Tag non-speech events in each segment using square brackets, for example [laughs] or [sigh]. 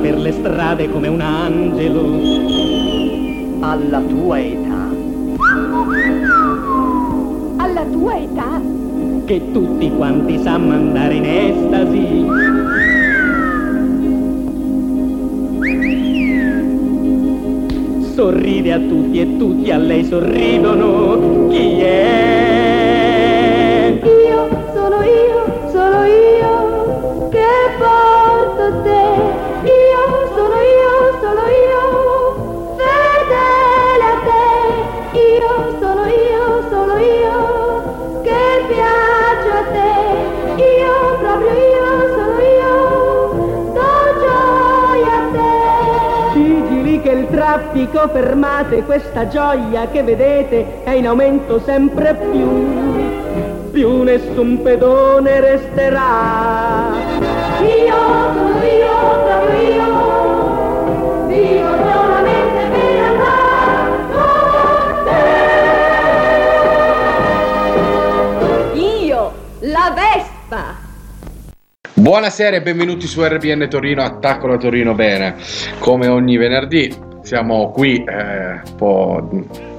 per le strade come un angelo. Alla tua età. Alla tua età? Che tutti quanti sanno andare in estasi. Sorride a tutti e tutti a lei sorridono. Chi è? Io, traffico fermate, questa gioia che vedete è in aumento sempre più. Più nessun pedone resterà. Io sono io, io, vivo solamente per andare con te. Io, la Vespa. Buonasera e benvenuti su RBN Torino, Attacco la Torino Bene. Come ogni venerdì siamo qui eh, un po'...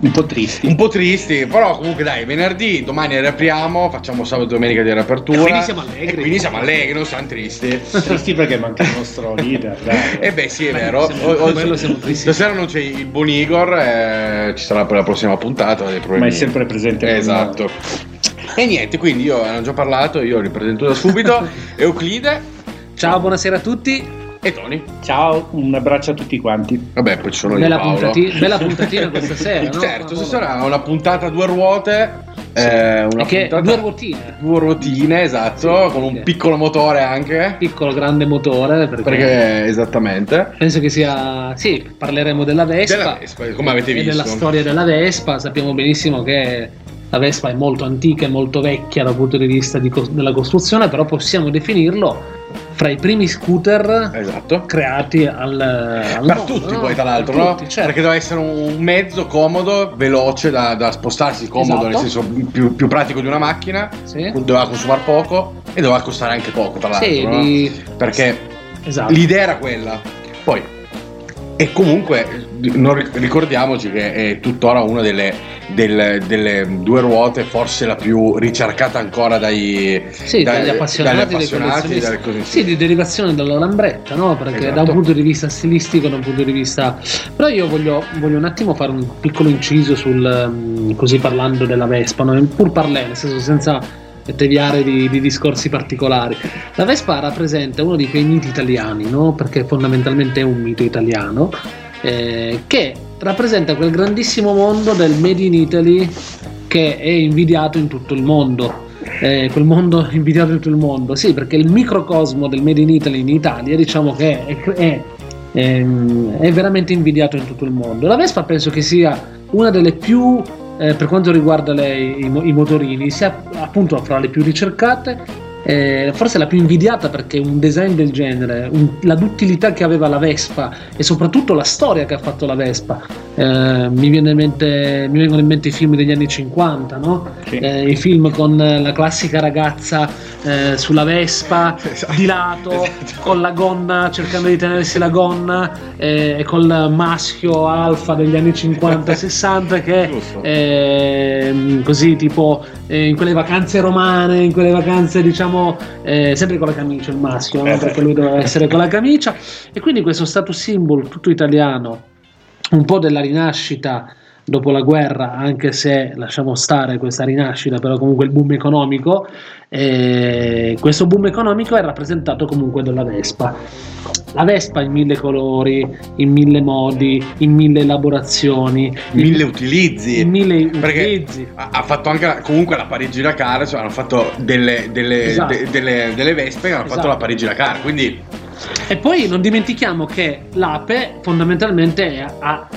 Un po' tristi. Un po' tristi, però comunque dai, venerdì, domani riapriamo, facciamo sabato e domenica di riapertura. E quindi siamo allegri. E quindi siamo allegri, non siamo tristi. Tristi perché manca il nostro leader. [laughs] Dai. E beh sì, è Beh, vero. siamo- per quello siamo tristi. Stasera non c'è il buon Igor, eh, ci sarà per la prossima puntata. dei Ma è sempre presente. Esatto. E niente, quindi io ne ho già parlato, io ripresento da subito. [laughs] Euclide Ciao, buonasera a tutti. E Tony. Ciao, un abbraccio a tutti quanti. Vabbè, poi ci sono io e Bella, Paolo. puntati- bella puntatina questa sera, no? Certo, stasera è una puntata a due ruote. eh, una E che puntata- due ruotine, Due ruotine, esatto, Sì, con un perché- piccolo motore anche. piccolo grande motore, perché, Perché esattamente. penso che sia... Sì, parleremo della Vespa. Della Vespa, come avete e visto. della storia della Vespa. Sappiamo benissimo che la Vespa è molto antica e molto vecchia dal punto di vista di cos- della costruzione, però possiamo definirlo fra i primi scooter Esatto. creati al, al Per mondo, tutti no? poi tra l'altro, Per no? tutti, certo. Perché deve essere un mezzo comodo, veloce da, da spostarsi, comodo Esatto. nel senso più, più pratico di una macchina, Sì. doveva consumare poco e doveva costare anche poco tra l'altro, Sì, no? di- perché esatto. l'idea era quella. Poi, e comunque non ri- ricordiamoci che è tuttora una delle, del- delle due ruote, forse la più ricercata ancora dai, Sì, dai- dagli appassionati, dagli appassionati, dalle cose- Sì, di derivazione dalla lambretta, no? Perché Esatto. da un punto di vista stilistico, da un punto di vista. Però io voglio, voglio un attimo fare un piccolo inciso sul. mm, così parlando della Vespa, no? pur parlare, nel senso senza deviare di, di discorsi particolari. La Vespa rappresenta uno di quei miti italiani, no? Perché fondamentalmente è un mito italiano. eh, che rappresenta quel grandissimo mondo del Made in Italy che è invidiato in tutto il mondo. Eh, quel mondo [laughs] invidiato in tutto il mondo, sì, perché il microcosmo del Made in Italy in Italia, diciamo che è, è- ehm, è veramente invidiato in tutto il mondo. La Vespa penso che sia una delle più, eh, per quanto riguarda le- i, i motorini, sia appunto fra le più ricercate. eh, forse la più invidiata perché un design del genere, un- la duttilità che aveva la Vespa e soprattutto la storia che ha fatto la Vespa. Eh, mi, viene in mente- mi vengono in mente i film degli anni 50, no? Sì. Eh, i film con eh, la classica ragazza eh, sulla Vespa Esatto. di lato Esatto. con la gonna cercando di tenersi la gonna eh, e col maschio alfa degli anni 50-60 [laughs] che ehm, così tipo eh, in quelle vacanze romane in quelle vacanze diciamo eh, sempre con la camicia il maschio no? Eh, perché lui doveva essere con la camicia e quindi questo status symbol tutto italiano un po' della rinascita dopo la guerra, anche se lasciamo stare questa rinascita, però comunque il boom economico, eh, questo boom economico è rappresentato comunque dalla Vespa. La Vespa in mille colori, in mille modi, in mille elaborazioni, mille utilizzi. in mille Perché utilizzi. ha fatto anche la- comunque la Parigi-Dakar, cioè hanno fatto delle, delle, Esatto. de- delle, delle Vespe che hanno Esatto. fatto la Parigi-Dakar, quindi E poi non dimentichiamo che l'Ape fondamentalmente è, ha-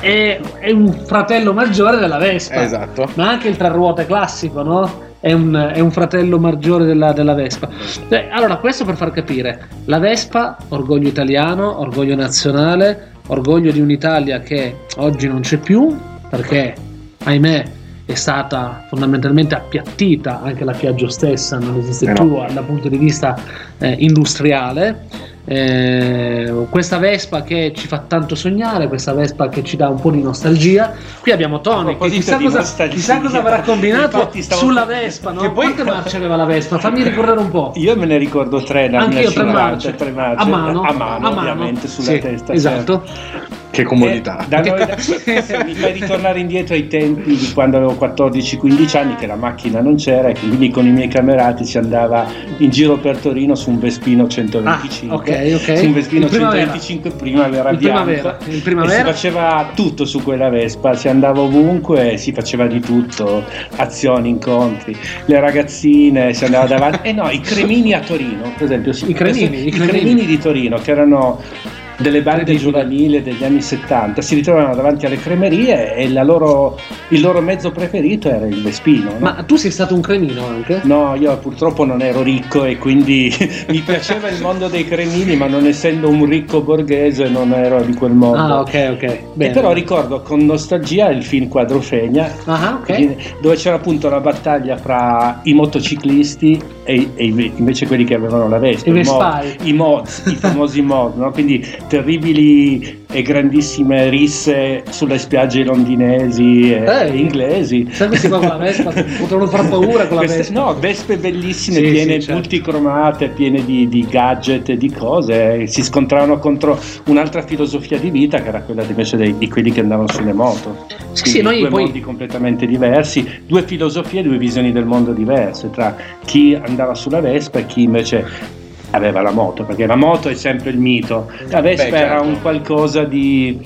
è- è un fratello maggiore della Vespa. esatto. ma anche il tre ruote classico, no? È un, è un fratello maggiore della, della Vespa. Eh, allora, questo per far capire: la Vespa, orgoglio italiano, orgoglio nazionale, orgoglio di un'Italia che oggi non c'è più, perché, ahimè, è stata fondamentalmente appiattita, anche la Piaggio stessa non esiste Eh no. più dal punto di vista eh, industriale. eh, questa Vespa che ci fa tanto sognare, questa Vespa che ci dà un po' di nostalgia. Qui abbiamo Tony che chissà di cosa, chissà cosa avrà combinato stavo- sulla Vespa, no? Che poi- Quante marce aveva la Vespa? [laughs] Fammi ricorrere un po'. Io me ne ricordo tre da Anche io tre marce. tre marce A mano, a mano, a mano. ovviamente sulla Sì, testa. Esatto. Che comodità. Eh, da noi- [laughs] da- [laughs] mi fai ritornare indietro ai tempi di quando avevo 14-15 anni, che la macchina non c'era, e quindi con i miei camerati si andava in giro per Torino su un Vespino 125. Ah, ok, ok. Su un Vespino primavera. 125 primavera Il bianca. primavera, il E si primavera. faceva tutto su quella Vespa, si andava ovunque, si faceva di tutto, azioni, incontri, le ragazzine, si andava davanti. Eh no, i cremini a Torino, per esempio. I cremini, i i cremini. cremini di Torino, che erano delle bande giovanili degli anni 70, si ritrovavano davanti alle cremerie e loro- il loro mezzo preferito era il Vespino. no? Ma tu sei stato un cremino anche? No, io purtroppo non ero ricco e quindi [laughs] mi piaceva il mondo dei cremini, ma non essendo un ricco borghese non ero di quel mondo. Ah, ok, ok. E Bene. però ricordo con nostalgia il film Quadrofegna, Ah, ok. dove c'era appunto la battaglia fra i motociclisti e, e invece quelli che avevano la Vespa. I Vespai. I mods, i famosi mod, no? quindi terribili e grandissime risse sulle spiagge londinesi e Ehi. inglesi. Sai questi qua con la Vespa [laughs] potevano far paura con la Queste- Vespa. no, vespe bellissime, Sì, piene sì, certo. multicromate, piene di, di gadget e di cose. Si scontravano contro un'altra filosofia di vita che era quella invece dei- di quelli che andavano sulle moto. Sì, sì, noi due poi- mondi completamente diversi, due filosofie, due visioni del mondo diverse tra chi andava sulla Vespa e chi invece aveva la moto, perché la moto è sempre il mito. La Vespa Beh, era certo. un qualcosa di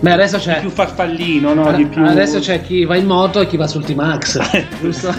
Beh, adesso c'è. più farfallino, no? di più... Adesso c'è chi va in moto e chi va sul T-Max. [laughs] giusto?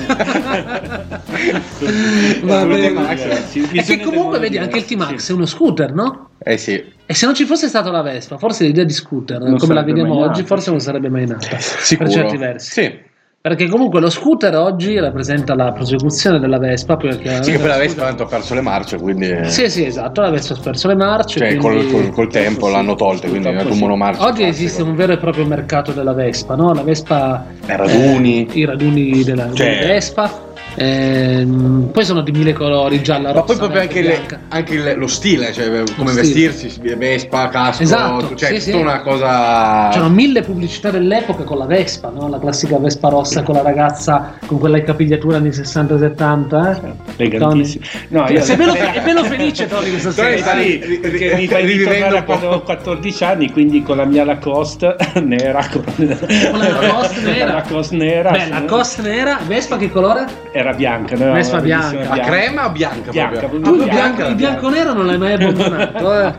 Va bene. Sì, E che comunque vedi anche il T-Max è uno scooter, no? Eh sì, E se non ci fosse stata la Vespa, forse l'idea di scooter, Non come la vediamo oggi, forse sì. non sarebbe mai nata. sicuro. Per certi versi. Sì. Perché comunque lo scooter oggi rappresenta la prosecuzione della Vespa. Perché Sì, che poi la Vespa tanto ha perso le marce, quindi... Sì, sì, esatto. La Vespa ha perso le marce. Cioè, quindi- col, col- col tempo l'hanno tolte, quindi è diventato un sì. monomarcia. Oggi esiste un vero e proprio mercato della Vespa, no? La Vespa. Eh, raduni. eh, I raduni della, Cioè- della Vespa. Ehm, poi sono di mille colori, gialla, Ma rossa, poi proprio anche, le- anche il- lo stile, cioè come stile. vestirsi, Vespa, casco, Esatto, cioè sì, tutta sì. una cosa... C'erano mille pubblicità dell'epoca con la Vespa, no? La classica Vespa rossa con la ragazza con quella capigliatura anni 60-70. Eh? Elegantissimo. No, io Sei bello, [laughs] è bello felice, Tony, questa sera. stai- Sì, perché mi fai ritornare quando avevo 14 anni, quindi con la mia Lacoste [laughs] nera. Con, la Lacoste [laughs] nera? La Lacoste nera. Beh, sì. la costa nera, Vespa che colore? Era bianca. noi avevamo Vespa una bellissima bianca. Ma crema o bianca? Bianca, proprio? proprio Tu il bianca, bianco, il bianca. bianco nero non l'hai mai abbandonato, eh?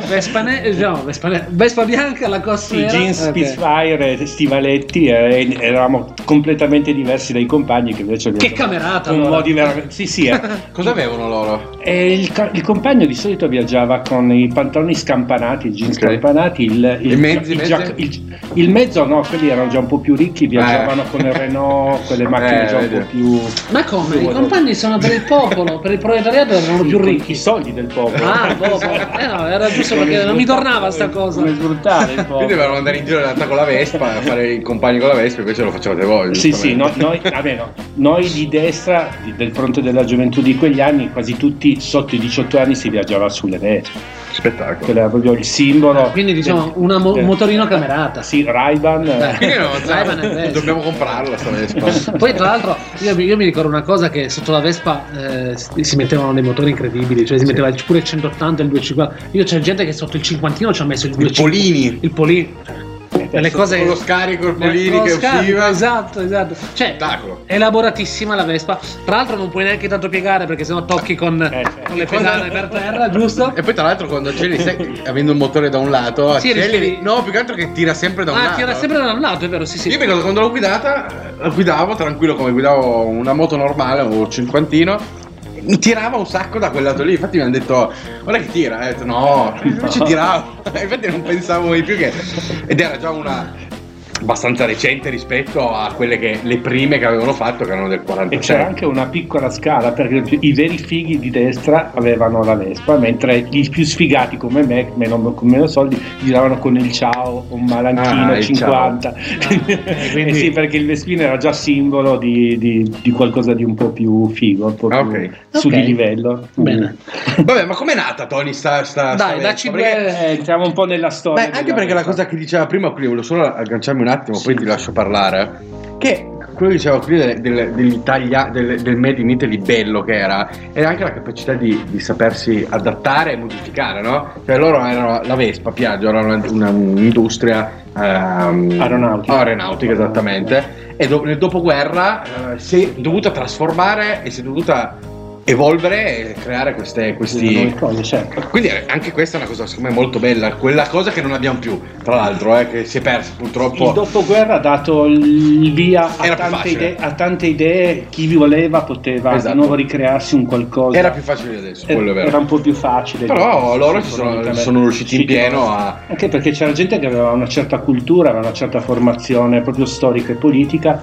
[laughs] Vespa, ne- no, Vespa, ne- Vespa bianca, la costa Sì, nera. jeans, Ok. Spitfire, stivaletti, e eravamo completamente diversi dai compagni che invece Che camerata, con allora. modi Sì, sì. eh. [laughs] Cosa avevano loro? E il, ca- il compagno di solito viaggiava con i pantaloni scampanati, i jeans Ok. scampanati, il, il, I mezzi, il, mezzi? giac- il- il mezzo no, quelli erano già un po' più ricchi, viaggiavano con il Renault, quelle [laughs] macchine Eh, già un vedi. po' più... Ma come? I compagni sono per il popolo, per il proletariato erano più I ricchi. soldi del popolo. Ah, boh, eh no, era giusto Come perché non mi tornava sta cosa. Come sfruttare il Quindi popolo. dovevano andare in giro in realtà con la Vespa, a fare i compagni con la Vespa, invece lo facevate voi. Sì, sì, no- noi, vabbè, no, noi di destra, del fronte della gioventù di quegli anni, quasi tutti sotto i 18 anni si viaggiava sulle Vespe. Spettacolo. Era proprio il simbolo. Quindi diciamo del- una mo- del- motorino camerata. Sì, Ray-Ban. Eh. Quindi no, dobbiamo comprarla sta Vespa. [laughs] Poi tra l'altro io, mi- io mi ricordo una cosa che sotto la Vespa eh, si mettevano dei motori incredibili, cioè si metteva il- pure il 180 e il 250. Io c'è gente che sotto il cinquantino ci ha messo il, Il 250 Polini. Il Polini. Delle cose Con lo scarico, il Eh, Polini lo che scarico, usciva. Esatto, esatto. Cioè, Spettacolo. elaboratissima la Vespa. Tra l'altro non puoi neanche tanto piegare perché sennò tocchi con, Eh, certo. con le pedane per terra, giusto? E poi tra l'altro quando accendi, sai, avendo un motore da un lato, Sì, di- no, più che altro che tira sempre da un Ah, lato. tira sempre da un lato, è vero, sì, sì. Io mi ricordo quando l'ho guidata, la guidavo tranquillo come guidavo una moto normale, un cinquantino. Tirava un sacco da quel lato lì. Infatti mi hanno detto: Guarda che tira. Ho detto: No, invece tiravo. [laughs] Infatti non pensavo mai più che. Ed era già una. Abbastanza recente rispetto a quelle che le prime che avevano fatto che erano del E 46 c'era anche una piccola scala, perché i veri fighi di destra avevano la Vespa, mentre i più sfigati come me, meno, con meno soldi, giravano con il ciao, un malanchino Ah, il 50. [laughs] eh, quindi- Eh sì, perché il Vespino era già simbolo di, di- di qualcosa di un po' più figo, un po' più Ah, ok. su di livello. Bene. vabbè ma com'è nata Tony sta, sta, sta Dai, Vespa? dacci Perché- Eh, entriamo un po' nella storia. Beh, anche perché la Vespa. cosa che diceva prima, qui volevo solo agganciarmi un attimo, poi ti lascio parlare. Che quello che dicevo qui del, del, dell'Italia- del, del Made in Italy bello che era, era anche la capacità di, di sapersi adattare e modificare, no? Cioè loro erano la Vespa, Piaggio, era un'industria ehm, Aeronautica. aeronautica, esattamente. E do- nel dopoguerra eh, si è dovuta trasformare e si è dovuta evolvere e creare queste, questi, cose, certo. quindi eh, anche questa è una cosa secondo me molto bella, quella cosa che non abbiamo più, tra l'altro, eh, che si è persa Il purtroppo. dopoguerra ha dato il via a Era tante, idee, a tante idee, chi voleva poteva Esatto. di nuovo ricrearsi un qualcosa. Era più facile adesso, quello è era vero. un po' più facile. Però loro ci sono, sono riusciti in pieno a... Anche perché c'era gente che aveva una certa cultura, aveva una certa formazione proprio storica e politica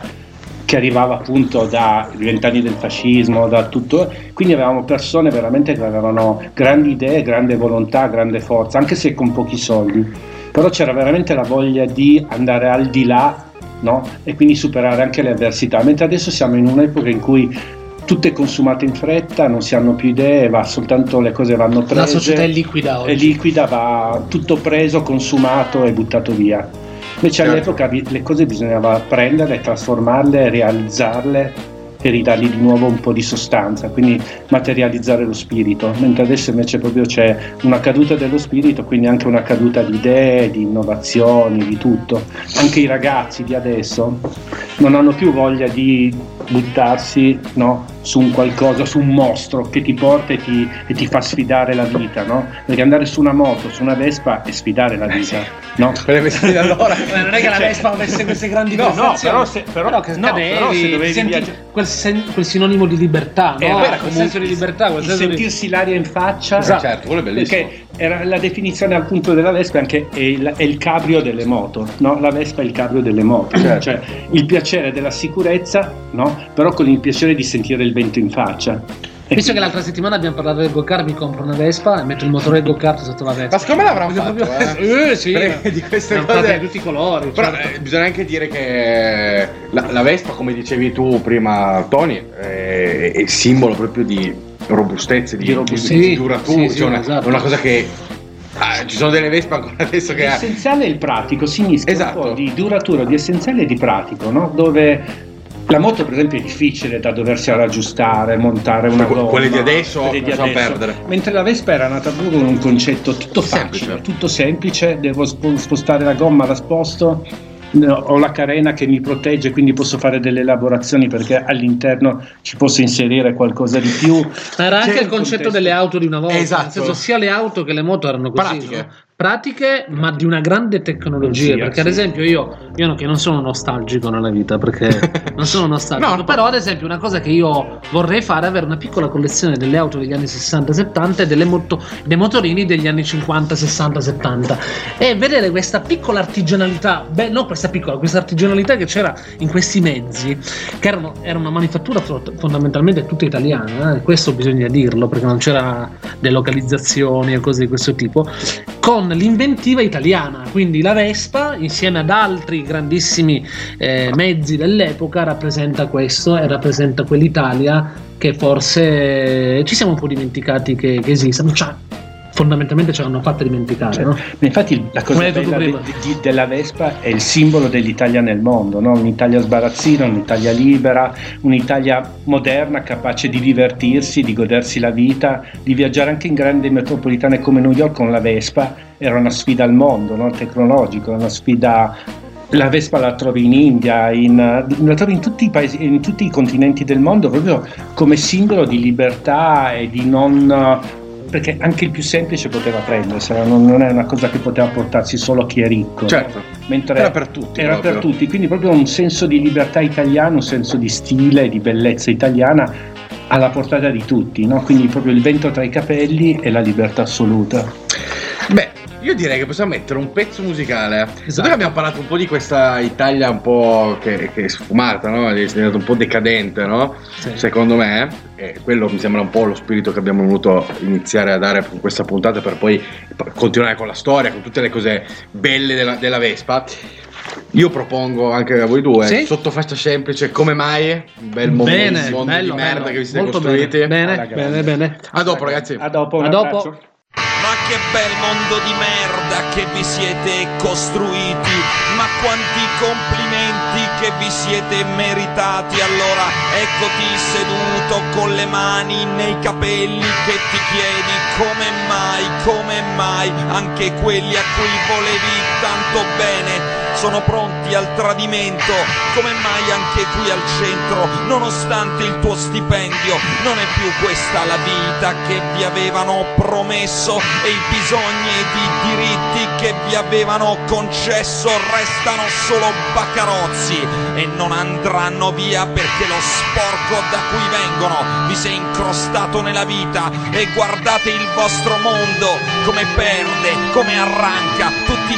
che arrivava appunto dai vent'anni del fascismo, da tutto, quindi avevamo persone veramente che avevano grandi idee, grande volontà, grande forza, anche se con pochi soldi, però c'era veramente la voglia di andare al di là no? e quindi superare anche le avversità, mentre adesso siamo in un'epoca in cui tutto è consumato in fretta, non si hanno più idee, va soltanto le cose vanno prese. La società è liquida È oggi. liquida, va tutto preso, consumato e buttato via. Invece Certo. all'epoca le cose bisognava prenderle, trasformarle, realizzarle e ridargli di nuovo un po' di sostanza, quindi materializzare lo spirito, mentre adesso invece proprio c'è una caduta dello spirito, quindi anche una caduta di idee, di innovazioni, di tutto. Anche i ragazzi di adesso non hanno più voglia di buttarsi no, su un qualcosa, su un mostro che ti porta e ti, e ti fa sfidare la vita, no? Perché andare su una moto, su una Vespa è sfidare la vita, no? [laughs] Allora... [laughs] Eh, non è che la Cioè- Vespa avesse queste grandi No, no, però se- però- che no, però se dovevi viaggiare- quel, sen- quel sinonimo di libertà, no? Era quel comunque senso di libertà, quel senso di... sentirsi l'aria in faccia Esatto. Certo, quello è bellissimo. perché era la definizione appunto della Vespa anche è il, è il cabrio delle moto no? la Vespa è il cabrio delle moto Certo. cioè il piacere della sicurezza no? però con il piacere di sentire il vento in faccia E Visto che l'altra settimana abbiamo parlato del go-kart, mi compro una Vespa e metto il motore del go-kart sotto la Vespa. Ma secondo me l'avranno Voglio fatto, proprio- eh. Eh, sì. Perché di queste cose- di tutti i colori. Però certo. eh, bisogna anche dire che la, la Vespa, come dicevi tu prima, Tony, è, è simbolo proprio di robustezza, di, Di robustezza. di Sì, duratura. sì, sì, cioè una, esatto. una cosa che ah, ci sono delle Vespe ancora adesso che ha. L'essenziale è il pratico, si Esatto. un po' di duratura, di essenziale e di pratico, no? dove la moto per esempio è difficile da doversi raggiustare, montare una Que- gomma. quelle di adesso quelle di adesso. perdere. Mentre la Vespa era nata proprio con un concetto tutto Semplice. facile, tutto semplice, devo spo- spostare la gomma, la sposto, ho la carena che mi protegge, quindi posso fare delle elaborazioni perché all'interno ci posso inserire qualcosa di più. Ma era anche C'è il concetto contesto. delle auto di una volta. Esatto. Nel senso, sia le auto che le moto erano così. Pratiche. no? Pratiche, ma di una grande tecnologia. Sì, perché, sì. ad esempio, io, io che non sono nostalgico nella vita, perché [laughs] non sono nostalgico. No, però, ad esempio, una cosa che io vorrei fare è avere una piccola collezione delle auto degli anni 60-70 e delle moto- dei motorini degli anni 50, 60, 70 e vedere questa piccola artigianalità, beh, no, questa piccola, questa artigianalità che c'era in questi mezzi, che erano, era una manifattura fondamentalmente tutta italiana, eh, questo bisogna dirlo perché non c'era delocalizzazioni e cose di questo tipo, con l'inventiva italiana, quindi la Vespa insieme ad altri grandissimi eh, mezzi dell'epoca rappresenta questo e rappresenta quell'Italia che forse ci siamo un po' dimenticati che, che esista, cioè, fondamentalmente ce l'hanno fatta dimenticare, Cioè, no? Infatti la cosa bella de- di- della Vespa è il simbolo dell'Italia nel mondo, no? un'Italia sbarazzina, un'Italia libera, un'Italia moderna capace di divertirsi, di godersi la vita, di viaggiare anche in grandi metropolitane come New York con la Vespa, era una sfida al mondo no? tecnologico, una sfida... La Vespa la trovi in India, in, la trovi in tutti, i paesi, in tutti i continenti del mondo proprio come simbolo di libertà e di non perché anche il più semplice poteva prendersela, non, non è una cosa che poteva portarsi solo a chi è ricco. Certo. Mentre Era per tutti. era per proprio. tutti, quindi proprio un senso di libertà italiano, un senso di stile, di bellezza italiana alla portata di tutti, no? quindi proprio il vento tra i capelli e la libertà assoluta. Io direi che possiamo mettere un pezzo musicale. Esatto. Dato che abbiamo parlato un po' di questa Italia un po' che, che è sfumata, no? È diventata un po' decadente, no? Sì. Secondo me, e quello mi sembra un po' lo spirito che abbiamo voluto iniziare a dare con questa puntata per poi continuare con la storia, con tutte le cose belle della, della Vespa. Io propongo anche a voi due, Sì. sotto fascia semplice, come mai? Un bel mondo, bene, un mondo bello, di merda bello. che vi siete Molto costruiti. Bene, bene, bene, bene. A dopo, ragazzi. A dopo, un A dopo. Ma che bel mondo di merda che vi siete costruiti, ma quanti complimenti che vi siete meritati. Allora eccoti seduto con le mani nei capelli che ti chiedi come mai, come mai anche quelli a cui volevi tanto bene sono pronti al tradimento, come mai anche qui al centro, nonostante il tuo stipendio, non è più questa la vita che vi avevano promesso e i bisogni ed i diritti che vi avevano concesso restano solo baccarozzi e non andranno via perché lo sporco da cui vengono vi si è incrostato nella vita e guardate il vostro mondo come perde, come arranca,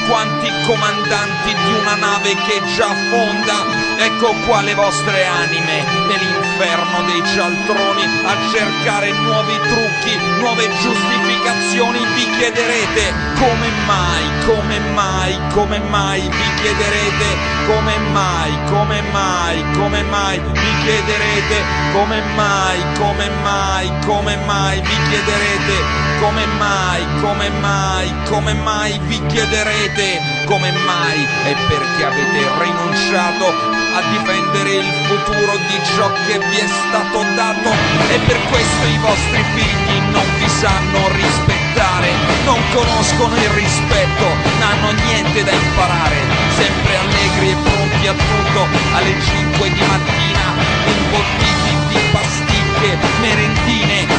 quanti comandanti di una nave che già affonda. Ecco qua le vostre anime nell'inferno dei cialtroni a cercare nuovi trucchi, nuove giustificazioni. Vi chiederete come mai, come mai, come mai, vi chiederete come mai, come mai, come mai, vi chiederete come mai, come mai, come mai, vi chiederete come mai, come mai, come mai, vi chiederete come mai e perché avete rinunciato a difendere il futuro di ciò che vi è stato dato. E per questo i vostri figli non vi sanno rispettare, non conoscono il rispetto, non hanno niente da imparare, sempre allegri e pronti a tutto alle 5 di mattina, imbottiti di pasticche, merendine,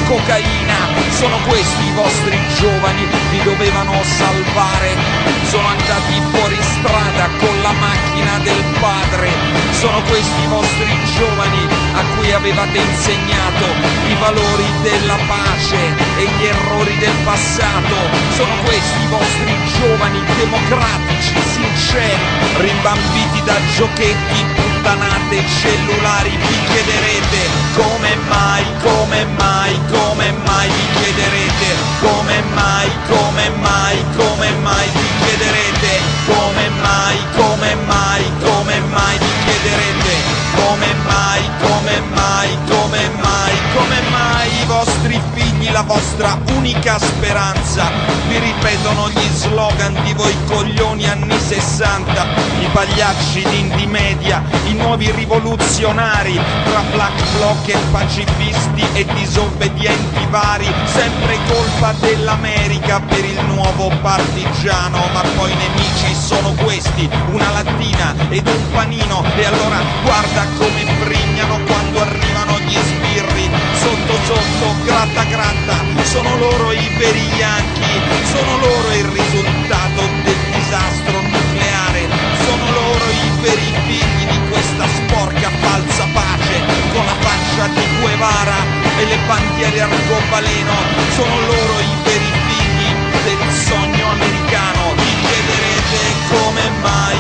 cocaina, sono questi i vostri giovani, vi dovevano salvare, sono andati fuori strada con la macchina del padre, sono questi i vostri giovani a cui avevate insegnato i valori della pace e gli errori del passato, sono questi i vostri giovani democratici, sinceri, rimbambiti da giochetti, puttanate cellulari, vi chiederete come mai, come mai, come mai, vi chiederete come mai, come mai, come mai, vi chiederete come mai, come mai, come mai, vi chiederete come mai, come mai, come mai, come mai i vostri figli, la vostra unica speranza, vi ripetono gli slogan di voi coglioni anni 60, i pagliacci d'indie media, i nuovi rivoluzionari, tra black bloc e pacifisti e disobbedienti vari, sempre colpa dell'America per il nuovo partigiano, ma poi i nemici sono questi, una lattina ed un panino, e allora guarda come frignano quando arrivano gli sbirri, sotto sotto, gratta gratta, sono loro i veri yanchi, sono loro il risultato del disastro nucleare, sono loro i veri figli di questa sporca falsa pace, con la faccia di Guevara e le bandiere arcobaleno, sono loro i veri figli del sogno americano, vi chiederete come mai,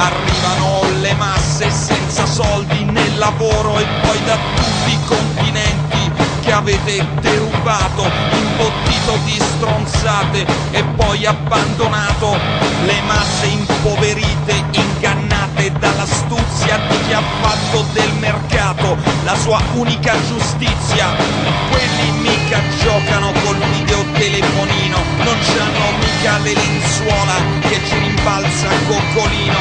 arrivano le masse senza soldi né lavoro e poi da tutti i continenti che avete derubato, imbottito di stronzate e poi abbandonato le masse impoverite, ingannate dall'astuzia di chi ha fatto del mercato la sua unica giustizia. Quelli mica giocano col videotelefonino, non c'hanno mica le lenzuola che ci rimbalza coccolino,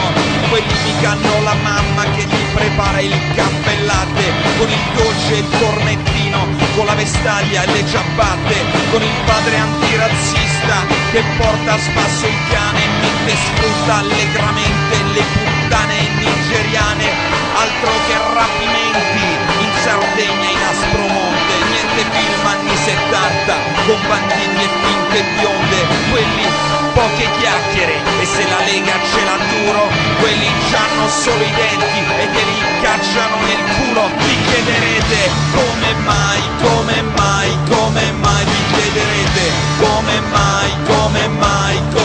quelli mica hanno la mamma che gli prepara il caffè latte, con il dolce e il cornettino, con la vestaglia e le ciabatte, con il padre antirazzista che porta a spasso il cane mentre sfrutta allegramente le puttane nigeriane, altro che rapimenti in Sardegna in Aspromonte, niente film 70 con banditi e finte bionde, quelli poche chiacchiere e se la lega ce l'ha duro, quelli c'hanno solo i denti e te li cacciano nel culo, vi chiederete come mai, come mai, come mai, vi chiederete? Come mai, come mai, come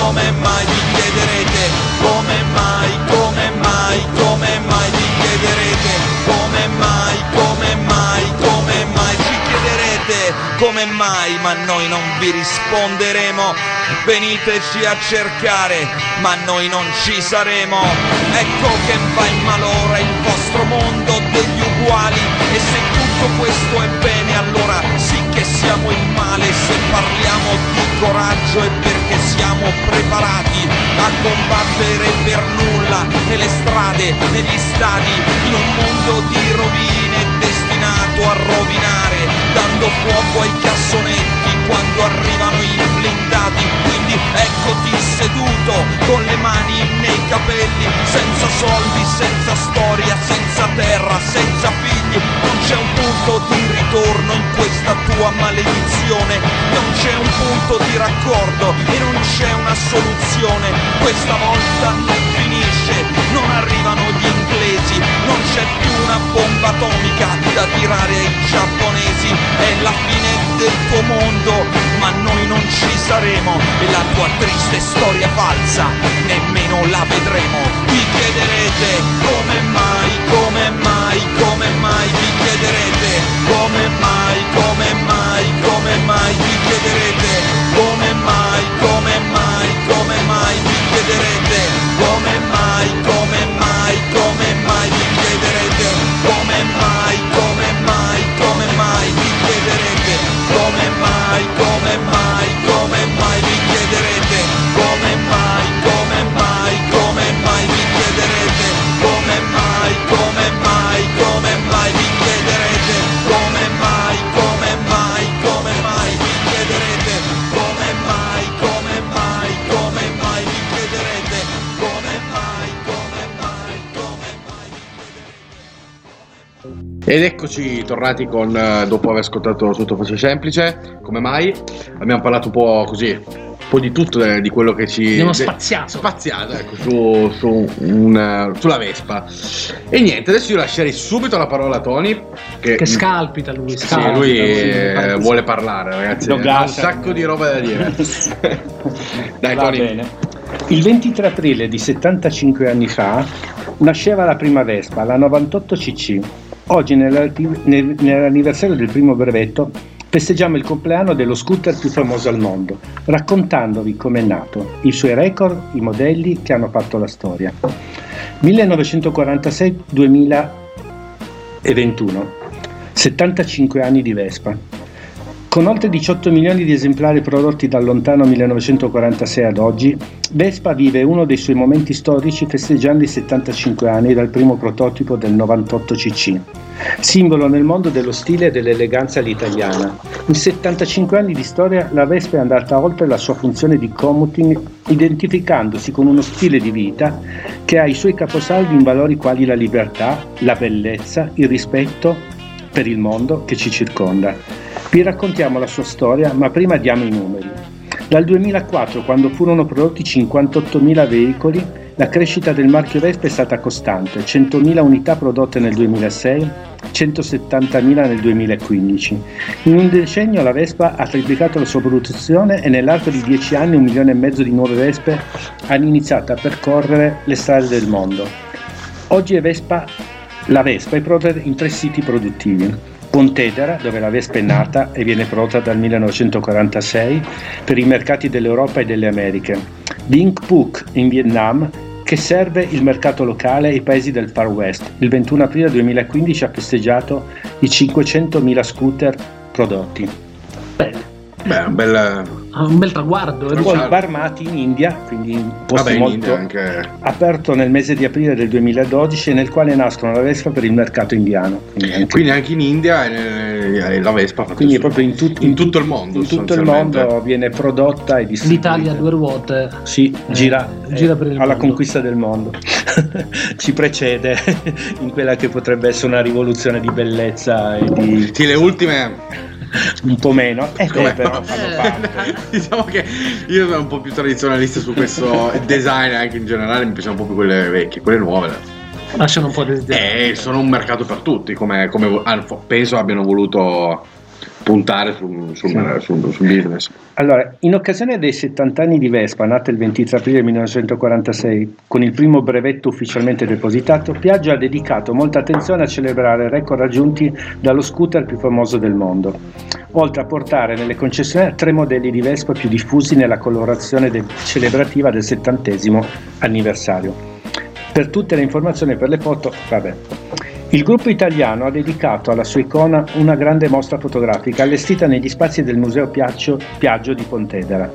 come mai, ma noi non vi risponderemo. Veniteci a cercare, ma noi non ci saremo. Ecco che va in malora il vostro mondo degli uguali. E se tutto questo è bene, allora sì che siamo il male. Se parliamo di coraggio è perché siamo preparati a combattere per nulla nelle strade, negli stadi, in un mondo di rovine destinato a rovinare, dando fuoco ai cassonetti quando arrivano i blindati. Quindi eccoti seduto con le mani nei capelli, senza soldi, senza storia, senza terra, senza figli. Non c'è un punto di ritorno in questa tua maledizione, non c'è un punto di raccordo e non c'è una soluzione. Questa volta non finisce, non arrivano gli inglesi, non c'è più una bomba atomica da tirare ai giapponesi. È la fine del tuo mondo, ma noi non ci saremo e la tua triste storia falsa nemmeno la vedremo. Vi chiederete come mai, come mai, come mai, vi Ed eccoci tornati con, eh, dopo aver ascoltato Sottovoce Semplice, come mai? Abbiamo parlato un po' così, un po' di tutto eh, di quello che ci... Abbiamo spaziato. Spaziato, ecco, su, su un, eh, sulla Vespa. E niente, adesso io lascerei subito la parola a Tony, che, Che scalpita lui, Sì, scalpita. lui lui, eh, vuole parlare, ragazzi. Lo Ha un sacco di roba da dire. [laughs] Dai, Va Tony. bene. Il 23 aprile di 75 anni fa nasceva la prima Vespa, la 98 CC. Oggi, nell'anniversario del primo brevetto, festeggiamo il compleanno dello scooter più famoso al mondo, raccontandovi come è nato, i suoi record, i modelli che hanno fatto la storia. 1946-2021, 75 anni di Vespa. Con oltre 18 milioni di esemplari prodotti dal lontano 1946 ad oggi, Vespa vive uno dei suoi momenti storici festeggiando i 75 anni dal primo prototipo del 98 CC, simbolo nel mondo dello stile e dell'eleganza all'italiana. In 75 anni di storia la Vespa è andata oltre la sua funzione di commuting, identificandosi con uno stile di vita che ha i suoi caposaldi in valori quali la libertà, la bellezza, il rispetto per il mondo che ci circonda. Vi raccontiamo la sua storia, ma prima diamo i numeri. Dal 2004, quando furono prodotti 58.000 veicoli, la crescita del marchio Vespa è stata costante, 100.000 unità prodotte nel 2006, 170.000 nel 2015. In un decennio la Vespa ha triplicato la sua produzione e nell'arco di 10 anni un milione e mezzo di nuove Vespe hanno iniziato a percorrere le strade del mondo. Oggi Vespa, la Vespa è prodotta in tre siti produttivi. Pontedera, dove la Vespa è nata e viene prodotta dal 1946 per i mercati dell'Europa e delle Americhe. Vinh Phuc in Vietnam, che serve il mercato locale e i paesi del Far West. Il 21 aprile 2015 ha festeggiato i 500.000 scooter prodotti. Bene. Beh, un bel... Ha un bel traguardo. eh, Poi diciamo. Barmati in India, quindi in posti Vabbè, in molto India anche... aperto nel mese di aprile del 2012 nel quale nascono la Vespa per il mercato indiano. Quindi anche, Quindi anche in India eh, la Vespa quindi proprio in, tut- in tutto il mondo. in tutto il mondo viene prodotta e distribuita. L'Italia a due ruote. Sì, Eh, gira, gira per il alla mondo. conquista del mondo. [laughs] Ci precede [laughs] in quella che potrebbe essere una rivoluzione di bellezza e di... Sì, le ultime un po' meno, eh, Come beh, però no? fanno parte. diciamo che io sono un po' più tradizionalista su questo design anche in generale mi piacciono un po' più quelle vecchie quelle nuove Lasciano un po' desiderare. eh, sono un mercato per tutti come, come ah, penso abbiano voluto puntare sul, sul, sul- sul business Allora, in occasione dei 70 anni di Vespa, nata il 23 aprile 1946, con il primo brevetto ufficialmente depositato, Piaggio ha dedicato molta attenzione a celebrare record raggiunti dallo scooter più famoso del mondo, oltre a portare nelle concessionarie tre modelli di Vespa più diffusi nella colorazione del- celebrativa del 70 anniversario. Per tutte le informazioni e per le foto, vabbè. Il gruppo italiano ha dedicato alla sua icona una grande mostra fotografica allestita negli spazi del Museo Piaggio, Piaggio di Pontedera.